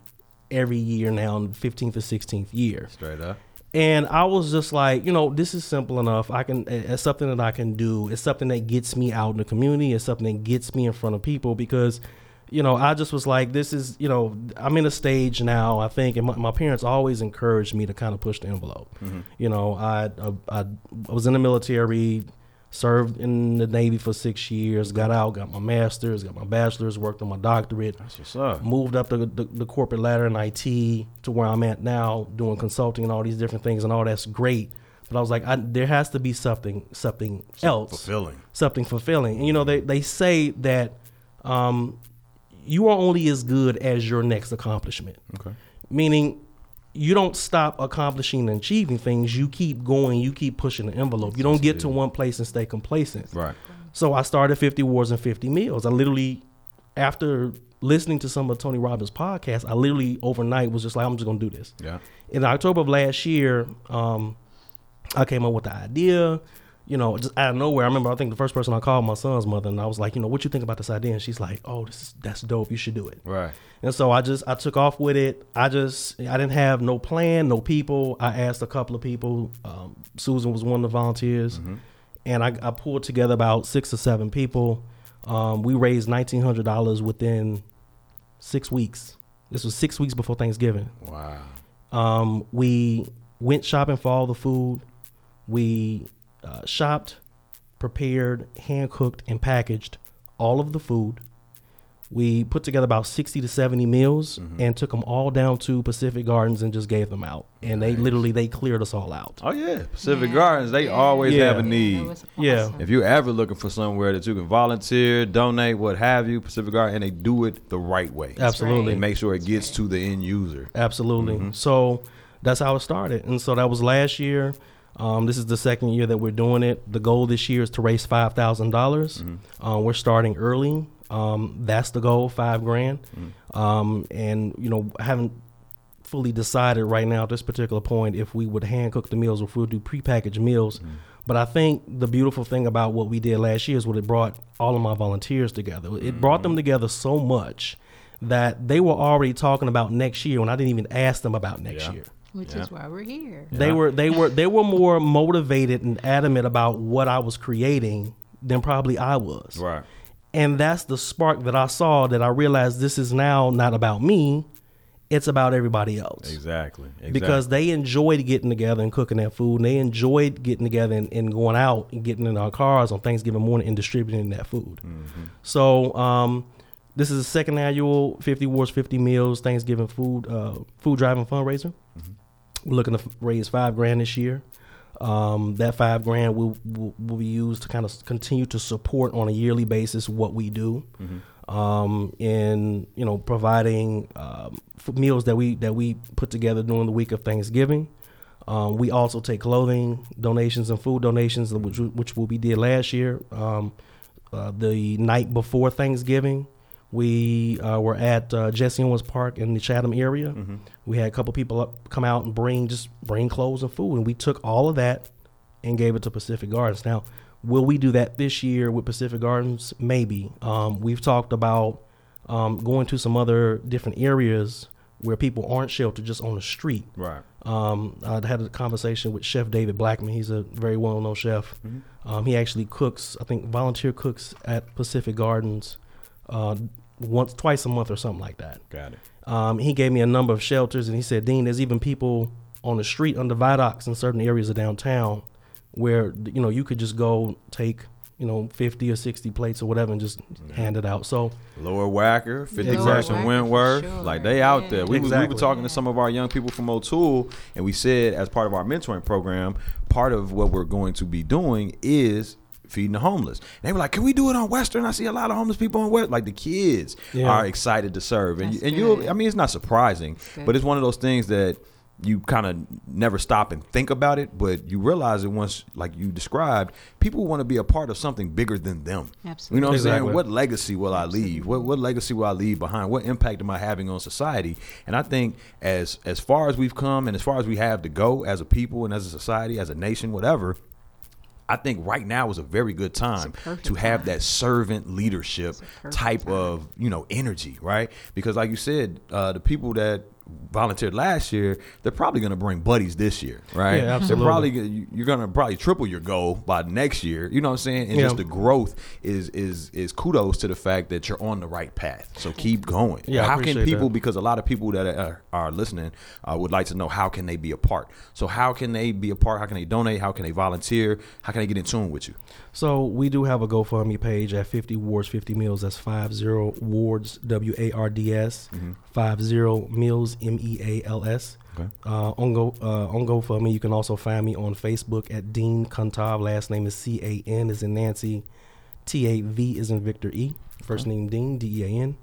every year now in the 15th or 16th year. Straight up. And I was just like, you know, this is simple enough. I can, it's something that I can do. It's something that gets me out in the community. It's something that gets me in front of people because, you know, I just was like, this is, you know, I'm in a stage now, I think, and my, my parents always encouraged me to kind of push the envelope. You know, I, I, I was in the military, served in the Navy for six years, got out, got my master's, got my bachelor's, worked on my doctorate What's up? moved up the, the, the corporate ladder in IT to where I'm at now, doing consulting and all these different things, and all that's great. But I was like, I, there has to be something, something else, fulfilling. something fulfilling. And you know, they they say that um, you are only as good as your next accomplishment. Okay. Meaning, you don't stop accomplishing and achieving things. You keep going. You keep pushing the envelope. You don't get to one place and stay complacent. Right. So I started 50 Wards and 50 Meals. I literally, after listening to some of Tony Robbins' podcasts, I literally overnight was just like, I'm just gonna do this. Yeah. In October of last year, um, I came up with the idea. You know, just out of nowhere. I remember. I think the first person I called my son's mother, and I was like, you know, what you think about this idea? And she's like, oh, this is that's dope. You should do it. Right. And so I just I took off with it. I just I didn't have no plan, no people. I asked a couple of people. Um, Susan was one of the volunteers, and I, I pulled together about six or seven people. Um, we raised nineteen hundred dollars within six weeks. This was six weeks before Thanksgiving. Wow. Um, we went shopping for all the food. We uh, shopped, prepared, hand cooked, and packaged all of the food. We put together about 60 to 70 meals and took them all down to Pacific Gardens and just gave them out. And they literally they cleared us all out. Oh yeah. Pacific Gardens, they always Yeah. have a That need. was Yeah. If you're ever looking for somewhere that you can volunteer, donate, what have you, Pacific Garden, and they do it the right way. Absolutely. They make sure it gets to the end user. Absolutely. So that's how it started. And so that was last year. Um, this is the second year that we're doing it. The goal this year is to raise five thousand dollars. Uh, we're starting early. Um, that's the goal, five grand. Um, and you know, I haven't fully decided right now at this particular point if we would hand cook the meals or if we'll do prepackaged meals. But I think the beautiful thing about what we did last year is what it brought all of my volunteers together. It brought them together so much that they were already talking about next year when I didn't even ask them about next Yeah. year. Which Yeah. is why we're here. They were they were they were more motivated and adamant about what I was creating than probably I was. Right. And that's the spark that I saw that I realized this is now not about me. it's about everybody else. Exactly. exactly. Because they enjoyed getting together and cooking that food, and they enjoyed getting together and, and going out and getting in our cars on Thanksgiving morning and distributing that food. So um, this is the second annual 50 Wards 50 Meals Thanksgiving food uh, food driving fundraiser. We're looking to raise five grand this year. Um, that five grand will, will will be used to kind of continue to support on a yearly basis what we do, um, in you know providing um, meals that we that we put together during the week of Thanksgiving. Um, we also take clothing donations and food donations, which which we did last year. Um, uh, the night before Thanksgiving, we uh, were at uh, Jesse Owens Park in the Chatham area. We had a couple people up, come out and bring just bring clothes and food, and we took all of that and gave it to Pacific Gardens. Now, will we do that this year with Pacific Gardens? Maybe. Um, we've talked about um, going to some other different areas where people aren't sheltered just on the street. Right. Um, I had a conversation with Chef David Blackman. He's a very well-known chef. Um, he actually cooks, I think, volunteer cooks at Pacific Gardens uh, once, twice a month or something like that. Got it. Um, he gave me a number of shelters, and he said, "Dean, there's even people on the street under viaducts in certain areas of downtown where you know you could just go take you know 50 or 60 plates or whatever and just hand it out." So Lower Wacker, 50 Exactly. And Wentworth. Sure, Like they out yeah. there. We, was, we Exactly. were talking to some of our young people from O'Toole, and we said as part of our mentoring program, part of what we're going to be doing is feeding the homeless. And they were like, "Can we do it on Western?" I see a lot of homeless people on West. Like the kids Yeah. are excited to serve, and and you. I mean, it's not surprising, but it's one of those things that you kind of never stop and think about it, but you realize it once, like you described, people want to be a part of something bigger than them. Absolutely. You know what I'm saying? What legacy will I leave? What what legacy will I leave behind? What impact am I having on society? And I think as as far as we've come and as far as we have to go as a people and as a society, as a nation, whatever, I think right now is a very good time to have time. that servant leadership type time. of you know energy, right? Because like you said, uh, the people that volunteered last year, they're probably going to bring buddies this year, right? Yeah, absolutely. They're probably you- you're going to probably triple your goal by next year. You know what I'm saying? And Yeah. just the growth is is is kudos to the fact that you're on the right path. So keep going. Yeah, how can people? that. Because a lot of people that are, are listening uh, would like to know how can they be a part. So how can they be a part? How can they donate? How can they volunteer? How can they get in tune with you? So we do have a GoFundMe page at 50 Wards 50 Meals. That's 50 Wards W A R D S 50 Meals M E A L S. Okay. Uh, on Go uh, on GoFundMe, you can also find me on Facebook at Dean Cantave. Last name is C A N is in Nancy, T A V is in Victor E. First name Dean D E A N.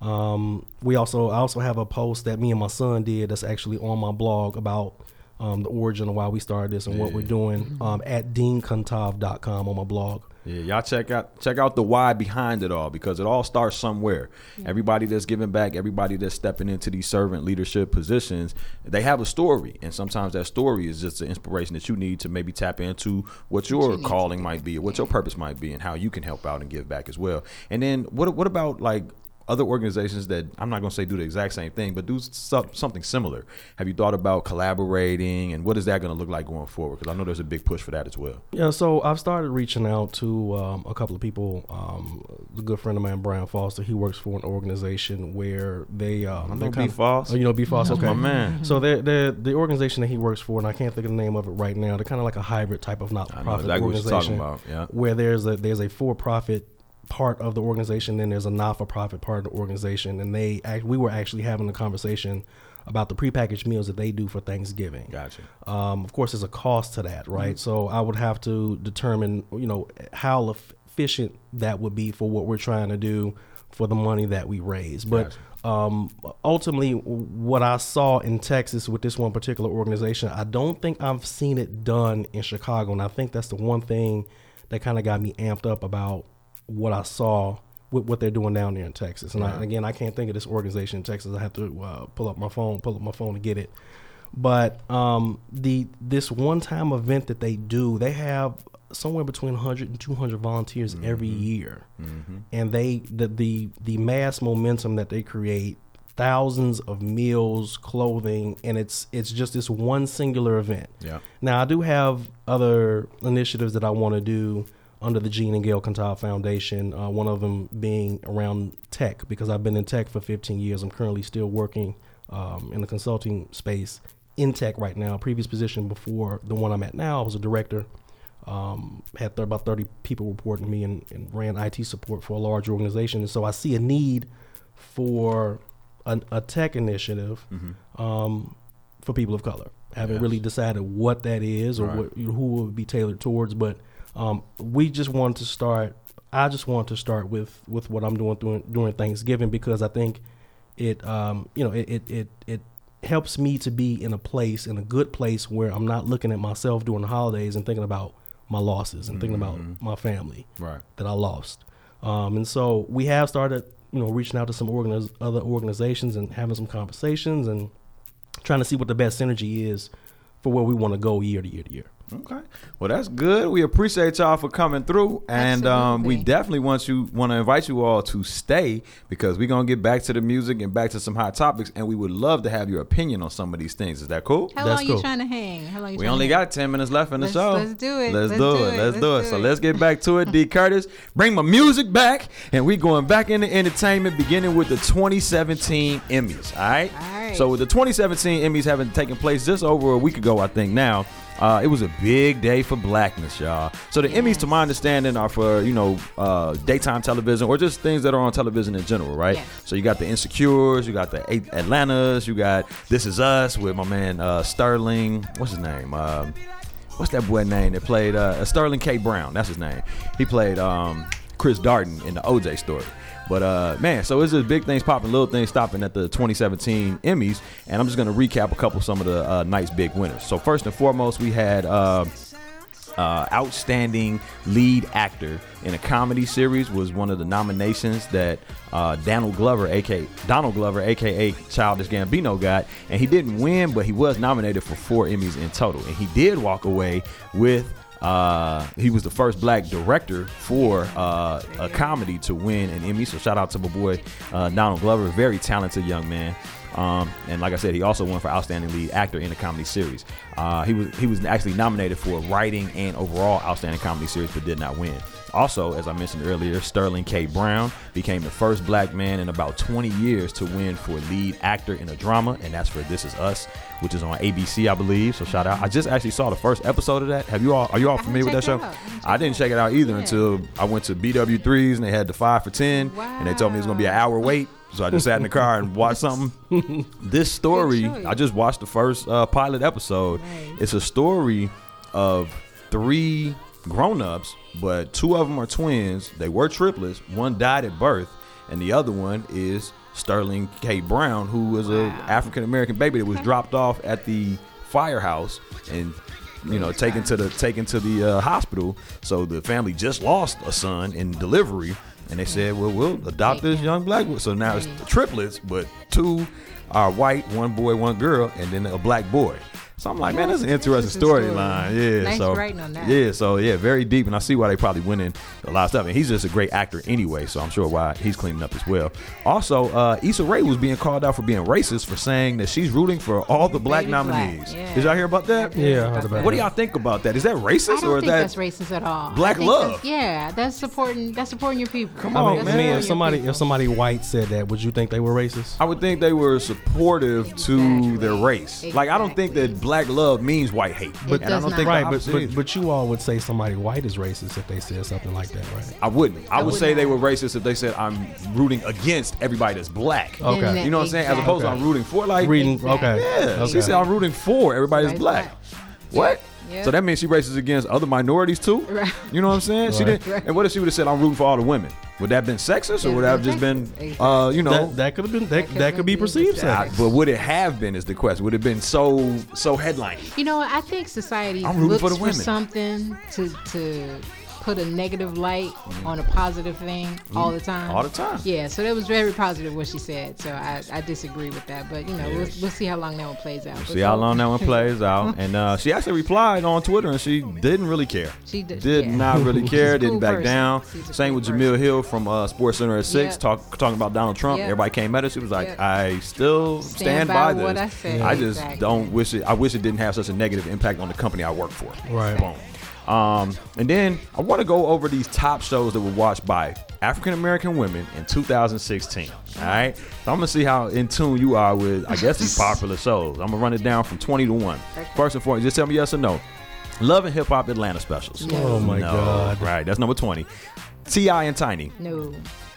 Um, we also I also have a post that me and my son did that's actually on my blog about um, the origin of why we started this and what we're doing um, at deancantave.com on my blog. Yeah, y'all check out check out the why behind it all because it all starts somewhere. Everybody that's giving back, everybody that's stepping into these servant leadership positions, they have a story, and sometimes that story is just the inspiration that you need to maybe tap into what your calling might be, or what your purpose might be, and how you can help out and give back as well. And then what what about like other organizations that I'm not going to say do the exact same thing, but do so, something similar. Have you thought about collaborating, and what is that going to look like going forward? Because I know there's a big push for that as well. Yeah, so I've started reaching out to um, a couple of people. Um, a good friend of mine, Brian Foster, he works for an organization where they um, I they're know kind B. of- Foss. Oh, you know B. Foss, okay, my man. So they're, they're the organization that he works for, and I can't think of the name of it right now. They're kind of like a hybrid type of not-for-profit exactly what you're organization, talking about, yeah. where there's a there's a for-profit part of the organization, then there's a not-for-profit part of the organization, and they act, we were actually having a conversation about the prepackaged meals that they do for Thanksgiving. Gotcha. Um, of course, there's a cost to that, right? So I would have to determine, you know, how efficient that would be for what we're trying to do for the money that we raise. But um, ultimately, what I saw in Texas with this one particular organization, I don't think I've seen it done in Chicago, and I think that's the one thing that kind of got me amped up about what I saw with what they're doing down there in Texas. And I, again, I can't think of this organization in Texas. I have to uh, pull up my phone, pull up my phone to get it. But um, the this one time event that they do, they have somewhere between 100 and 200 volunteers every year, and they the, the the mass momentum that they create, thousands of meals, clothing, and it's it's just this one singular event. Yeah. Now I do have other initiatives that I want to do under the Gene and Gail Cantave Foundation. Uh, one of them being around tech because I've been in tech for 15 years. I'm currently still working um, in the consulting space in tech right now. Previous position before the one I'm at now, I was a director. Um, had th- about 30 people reporting to me and, and ran IT support for a large organization. And so I see a need for an, a tech initiative um, for people of color. I Haven't Yes. really decided what that is or Right. what, who it would be tailored towards, but um, we just want to start. I just want to start with with what I'm doing during, during Thanksgiving because I think it um, you know it, it it it helps me to be in a place in a good place where I'm not looking at myself during the holidays and thinking about my losses and thinking about my family Right. that I lost. Um, and so we have started, you know, reaching out to some organiz- other organizations and having some conversations and trying to see what the best synergy is for where we want to go year to year to year. Okay. Well, that's good. We appreciate y'all for coming through, and um, we definitely want you want to invite you all to stay because we're gonna get back to the music and back to some hot topics, and we would love to have your opinion on some of these things. Is that cool? How That's long cool. you trying to hang? How long you We trying only to hang? got 10 minutes left in the Let's- show. let's do it. Let's, Let's do do it. it. Let's Let's do it. do So let's get back to it. D. Curtis, bring my music back, and we going back into entertainment, beginning with the 2017 Emmys. All right. All right. So with the 2017 Emmys having taken place just over a week ago, I think now. Uh, it was a big day for blackness, y'all. So the Emmys, to my understanding, are for you know uh, daytime television or just things that are on television in general, right? Yes. So you got the Insecures, you got the A- Atlantas, you got This Is Us with my man uh, Sterling. What's his name? Um, what's that boy name that played uh, Sterling K. Brown? That's his name. He played um, Chris Darden in the OJ story. But uh, man, so it's just big things popping, little things stopping at the 2017 Emmys, and I'm just gonna recap a couple some of the uh, big winners. So first and foremost, we had. Uh, uh, outstanding lead actor in a comedy series was one of the nominations that uh, Donald Glover, aka Donald Glover, aka Childish Gambino, got, and he didn't win, but he was nominated for four Emmys in total, and he did walk away with. Uh, he was the first black director for uh, a comedy to win an Emmy. So shout out to my boy uh, Donald Glover, very talented young man. Um, and like I said, he also won for outstanding lead actor in a comedy series. Uh, he was he was actually nominated for writing and overall outstanding comedy series, but did not win. Also, as I mentioned earlier, Sterling K. Brown became the first black man in about 20 years to win for lead actor in a drama, and that's for This Is Us, which is on ABC, I believe. So shout out! I just actually saw the first episode of that. Have you all? Are you all familiar with that show? out. I didn't check it out either Yeah. until I went to BW3s and they had the five for 10, and they told me it was gonna be an hour wait. So I just sat in the car and watched something. this story, I just watched the first uh, pilot episode. Nice. It's a story of three grown-ups, but two of them are twins. They were triplets. One died at birth, and the other one is Sterling K. Brown, who was a African American baby that was dropped off at the firehouse and you know taken to the taken to the uh, hospital. So the family just lost a son in delivery, and they said, "Well, we'll adopt this young black." one." So now it's triplets, but two are white, one boy, one girl, and then a black boy. So I'm like, man, that's an interesting Interesting story. storyline. Yeah, Nice so writing on that. yeah, so yeah, very deep, and I see why they probably went in a lot of stuff. And he's just a great actor anyway, so I'm sure why he's cleaning up as well. Also, uh, Issa Rae was being called out for being racist for saying that she's rooting for all the black Baby black, nominees. yeah. Did y'all hear about that? Yeah, I heard about What do y'all think about that? Is that racist I don't or is think that that's racist at all. black love? that's- Yeah, that's supporting. That's supporting your people. Come I on, mean, I mean, man. if somebody people. if somebody white said that, would you think they were racist? I would think they were supportive to Exactly. their race. Like I don't think Exactly. that black love means white hate. It and I don't not. think the Right, but, but but you all would say somebody white is racist if they said something like that, right? I wouldn't. I, I would would say they were racist if they said I'm rooting against everybody that's black. Okay. Then You know what I'm saying? As exactly. opposed to I'm rooting for like Reading, Exactly. okay. Yeah, okay. she said I'm rooting for everybody that's Everybody's black. What? Yeah. So that means she races against other minorities too. Right. You know what I'm saying? She Right. didn't. And what if she would have said I'm rooting for all the women? Would that have been sexist, or would that have just been, uh, you know? that that could have been that, could've that could be perceived easy. I- sexist. but would it have been? Is the question? Would it have been so so headlining? You know, I think society I'm rooting looks for for, the women. something to to put a negative light on a positive thing all the time. All the time. Yeah, so that was very positive what she said. So I, I disagree with that, but you know, we'll, we'll see how long that one plays out. But See how long that one plays out. And uh, she actually replied on Twitter, and she didn't really care. She did- did yeah. not really care. She's didn't back person. down. Same cool with Jamil person. Hill from uh, Sports Center at six, Yep. talk, talking about Donald Trump. Yep. Everybody came at her. She was like, Yep. "I still stand, Stand by, by this. what I said." I just Exactly. don't wish it. I wish it didn't have such a negative impact on the company I work for." Right. Boom. Um, and then I want to go over these top shows that were watched by African American women in 2016. All right, so I'm gonna see how in tune you are with, I guess, these popular shows. I'm gonna run it down from 20 to one. First and foremost, just tell me yes or no. Love and Hip Hop Atlanta specials. Oh my No. God. Right, that's number 20. T.I. and Tiny. No.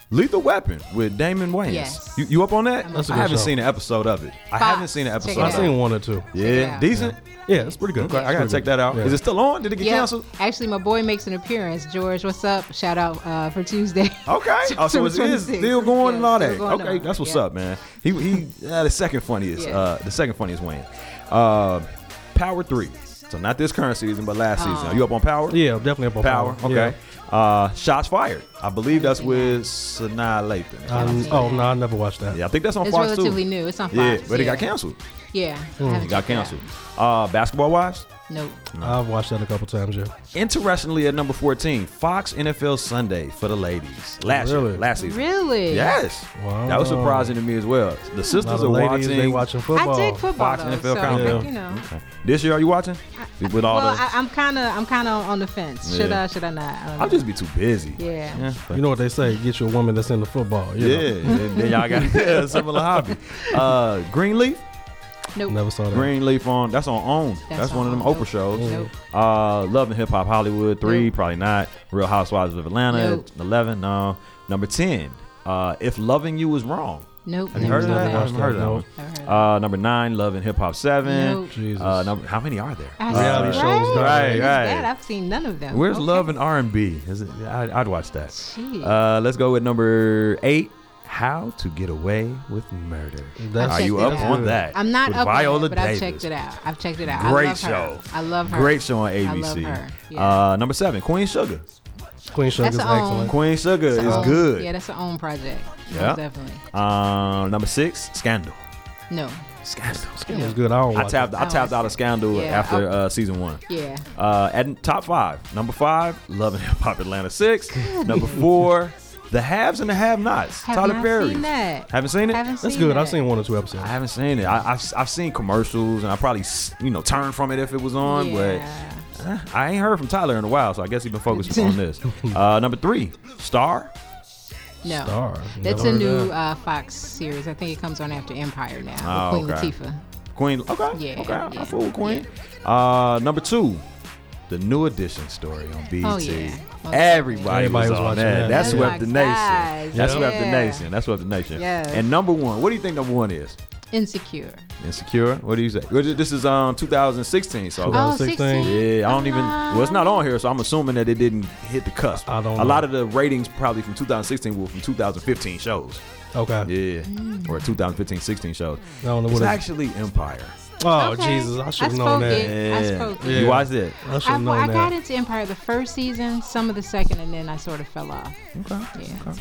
Lethal Weapon with Damon Wayans. Yes. You, you up on that? That's a I good haven't show. seen an episode of it. I haven't seen an episode. I've out. of it. seen one or two. Yeah, decent. Yeah, it's pretty good. Okay, I gotta check that out. good. Is it still on? Did it get Yeah. canceled? Actually, my boy makes an appearance. George, what's up? Shout out uh, for Tuesday. Okay. Oh, so it September is 26th. still going Yeah, and all that. Okay, on. that's what's Yeah. up, man. He he uh, the second funniest. Yeah. Uh, the second funniest win. Uh, Power three. So not this current season, but last season. Are you up on Power? Yeah, definitely up on Power. power. Okay. Uh, Shots fired. I believe that's with Sanaa Lathan. Um, oh no, I never watched that. yeah, I think that's on It's Fox relatively too. new. It's on Fox. Yeah, but it got canceled. Yeah. I haven't got checked it out. canceled. Uh, Basketball Wives. Nope. I've watched that a couple times. Yeah. Interestingly, at number 14, Fox NFL Sunday for the ladies. Last year, Really? last season. Really? Yes. Wow. That was surprising to me as well. The A lot sisters of are ladies watching. they watching football. I dig football Fox though, NFL so count? you know. Okay. This year, are you watching? With all Well, the. I, I'm kind of, I'm kind of on the fence. Should Yeah. I? Should I not? I don't I'll know. just be too busy. Yeah. Yeah. but- You know what they say? Get you a woman that's into football. you yeah. know. then, then y'all got a similar hobby. Uh, Greenleaf. Nope. Never saw that. Greenleaf on. That's on OWN. That's, That's one of them on Oprah shows. Nope. Uh, Love and Hip Hop Hollywood three, Nope. probably not. Real Housewives of Atlanta Nope. eleven, no. Number ten, uh, If Loving You Was Wrong. Nope. Have you never heard of saw that? I haven't heard of that that, one. Never heard of Uh, number nine, Love and Hip Hop seven. Nope. Jesus. Uh, number, how many are there? I Reality see- shows, Right, right, that? I've seen none of them. Where's Okay. Love and R and B? Is it? I'd, I'd watch that. Shit. Uh, let's go with number eight. How to Get Away with Murder. That's- Are you up it on out. that? I'm not With up Viola on it, but Davis. I've checked it out. I've checked it out. Great I love show. Her. I love her. Great show on I love ABC. her. Yeah. Uh, number seven, Queen Sugar. Queen Sugar's That's a own- excellent. Queen Sugar That's is own- good. Yeah, that's her own project. Yeah. Definitely. Um, number six, Scandal. No. Scandal. It was good. I don't I watch tapped. it. I tapped out of Scandal Yeah, after uh, season one. Yeah. Uh, at top five, number five, Love and Hip Hop Atlanta six. number four, The Haves and the Have Nots. Have Tyler not Perry. seen that. Haven't seen it. Haven't seen it? That's seen good. That. I've seen one or two episodes. I haven't seen it. I, I've I've seen commercials and I probably you know turn from it if it was on, Yeah. but eh, I ain't heard from Tyler in a while, so I guess he been focused on this. Uh, number three, Star. No. Star. That's Never a new that. uh, Fox series. I think it comes on after Empire now. Oh, Queen okay. Latifah. Queen. Okay. Yeah, Okay. I, I fool with Queen. Uh, number two, the new edition story on BET. Oh, yeah. Most Everybody, Everybody was, was on watching that. that. That Oh swept the nation. gosh, That swept the nation. That swept the nation. Yes. And number one, what do you think number one is? Insecure. Insecure. What do you say? This is um 2016. So Oh, 2016. 16? Yeah, I don't even. Well, it's not on here, so I'm assuming that it didn't hit the cusp. I don't A know. lot of the ratings probably from 2016 were from 2015 shows. Okay. Yeah, or 2015, 16 shows. I don't know It's what it- actually Empire. Oh Okay. Jesus! I should I have known that. it. I. You watched it? I should I, have known I that. got into Empire the first season, some of the second, and then I sort of fell off. Okay. Yeah.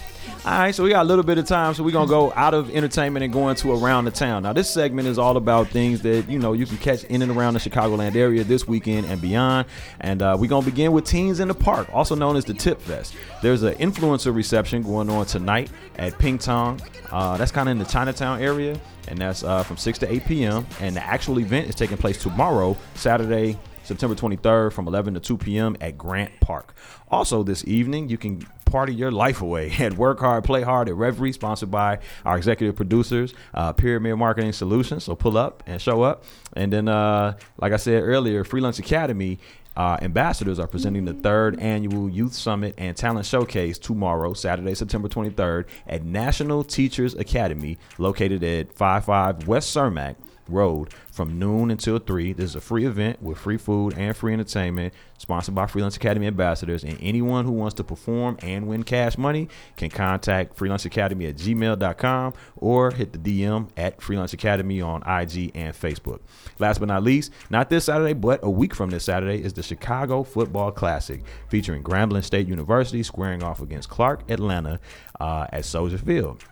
All right, so we got a little bit of time, so we're gonna go out of entertainment and go into around the town. Now, this segment is all about things that you know you can catch in and around the Chicagoland area this weekend and beyond. And uh, we're gonna begin with Teens in the Park, also known as the Tip Fest. There's an influencer reception going on tonight at Ping Tom. Uh, that's kind of in the Chinatown area, and that's uh, from 6 to 8 p.m. And the actual event is taking place tomorrow, Saturday, September 23rd from 11 to 2 p.m. at Grant Park. Also, this evening, you can party your life away at Work Hard, Play Hard at Reverie, sponsored by our executive producers, uh, Pyramid Marketing Solutions. So pull up and show up. And then, uh, like I said earlier, Free Lunch Academy. Uh, ambassadors are presenting the third annual Youth Summit and Talent Showcase tomorrow, Saturday, September 23rd, at National Teachers Academy, located at 55 West Cermak. Road from noon until 3. This is a free event with free food and free entertainment, sponsored by Free Lunch Academy ambassadors. And anyone who wants to perform and win cash money can contact Free Lunch Academy at gmail.com or hit the DM at Free Lunch Academy on IG and Facebook. Last but not least, not this Saturday, but a week from this Saturday is the Chicago Football Classic featuring Grambling State University squaring off against Clark Atlanta uh, at Soldier Field.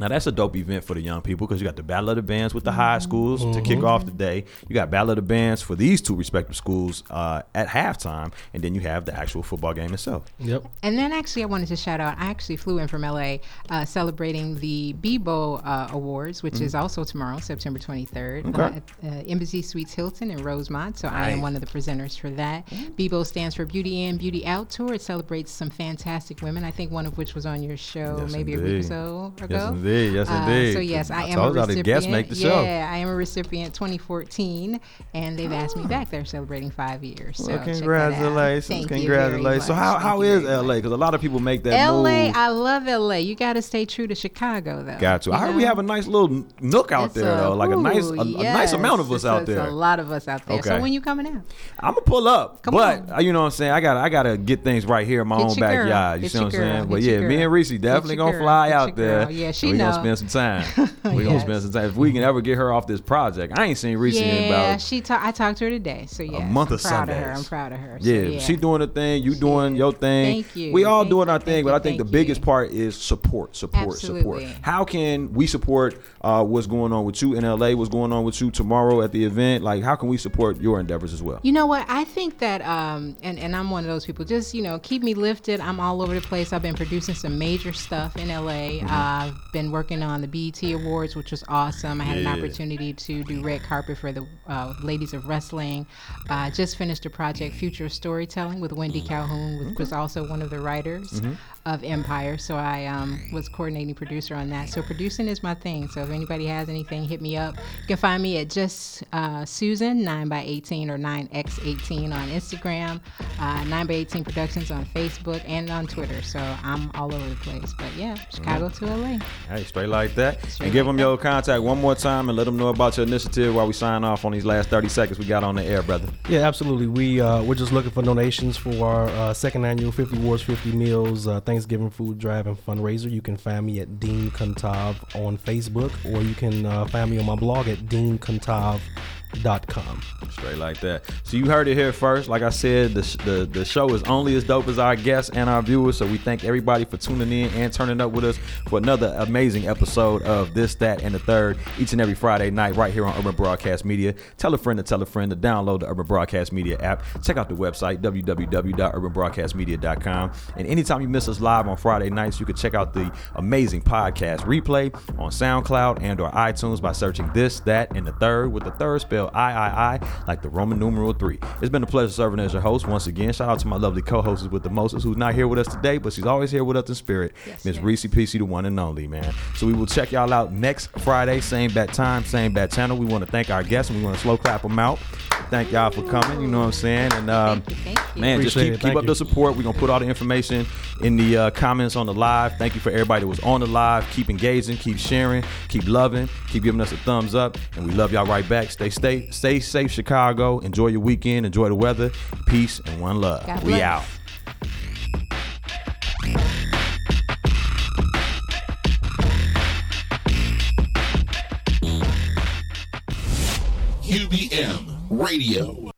Now that's a dope event for the young people because you got the Battle of the Bands with the high schools to kick off the day. You got Battle of the Bands for these two respective schools uh, at halftime, and then you have the actual football game itself. Yep. And then actually, I wanted to shout out. I actually flew in from LA, uh, celebrating the BIBO uh, Awards, which is also tomorrow, September 23rd, Mm-hmm. Okay. uh, at uh, Embassy Suites Hilton in Rosemont. So I am one of the presenters for that. BIBO stands for Beauty In, Beauty Out Tour. It celebrates some fantastic women. I think one of which was on your show Yes, maybe a week or so ago. Yes, indeed. Yes, Uh, indeed. so yes, I I am a recipient. guests make the show. Yeah, I am a recipient 2014, and they've asked me back. They're celebrating five years. So Well, congratulations, Thank congratulations. So how, Thank how is LA? Because a lot of people make that LA, move. I love LA. You got to stay true to Chicago, though. Got to. You I heard we have a nice little nook out It's there though, like a nice, a, a nice amount of yes, us out a- there. A lot of us out there. So Okay. when you coming out? I'm gonna pull up, Come but on. uh, you know what I'm saying. I got I got to get things right here in my Hit own your girl. backyard. You Hit see what I'm saying? But yeah, me and Reese definitely gonna girl. fly out there. Yeah, she gonna spend some time. we gonna spend some time. If we can ever get her off this project, I ain't seen in yeah, about. she. Ta- I talked to her today. So yeah, a month I'm of proud of her. Sundays. I'm proud of her. So, Yeah, yeah, she doing her thing. You doing your thing. Thank you. We all Thank doing you, our thing, but I think the biggest part is support, support, support. How can we support uh, what's going on with you in LA? What's going on with you tomorrow at the event? Like, how can we support your endeavors as well? You know what? I think that, um, and, and I'm one of those people, just, you know, keep me lifted. I'm all over the place. I've been producing some major stuff in LA. Mm-hmm. I've been working on the BET Awards, which was awesome. I had Yeah. an opportunity to do red carpet for the uh, Ladies of Wrestling. I just finished a project, Future Storytelling, with Wendy Calhoun, which was also one of the writers Mm-hmm. Of Empire. So I um, was coordinating producer on that. So producing is my thing. So if anybody has anything, hit me up. You can find me at just uh, Susan 9x18 or 9x18 on Instagram, uh, 9x18 Productions on Facebook and on Twitter. So I'm all over the place. But yeah, Chicago to LA. Hey, straight like that. Straight and give like them your contact one more time and let them know about your initiative while we sign off on these last 30 seconds we got on the air, brother. Yeah, absolutely. We uh, we're just looking for donations for our uh, second annual 50 Wards 50 Meals uh, Thanksgiving food drive and fundraiser. You can find me at Dean Cantave on Facebook, or you can uh, find me on my blog at deancantave.com. Straight like that. So you heard it here first. Like I said, the, the the show is only as dope as our guests and our viewers. So we thank everybody for tuning in and turning up with us for another amazing episode of this, that, and the third each and every Friday night right here on Urban Broadcast Media. Tell a friend to tell a friend to download the Urban Broadcast Media app. Check out the website www.urbanbroadcastmedia.com. And anytime you miss us live on Friday nights, you can check out the amazing podcast replay on SoundCloud and or iTunes by searching this, that, and the third with the third spelled I I I like the Roman numeral three. It's been a pleasure serving as your host once again. Shout out to my lovely co-hosts with the Moses, who's not here with us today, but she's always here with us in spirit. Yes, Miss yes. Reese PC, the one and only man. So we will check y'all out next Friday, same bad time, same bad channel. We want to thank our guests and we want to slow clap them out. Thank y'all for coming. You know what I'm saying? And um, Thank you, thank you. man, just keep keep up you. the support. We're gonna put all the information in the uh, comments on the live. Thank you for everybody that was on the live. Keep engaging, keep sharing, keep loving, keep giving us a thumbs up, and we love y'all right back. Stay stay stay safe, Chicago. Enjoy your weekend. Enjoy the weather. Peace and one love. God we bless. out. UBM Radio.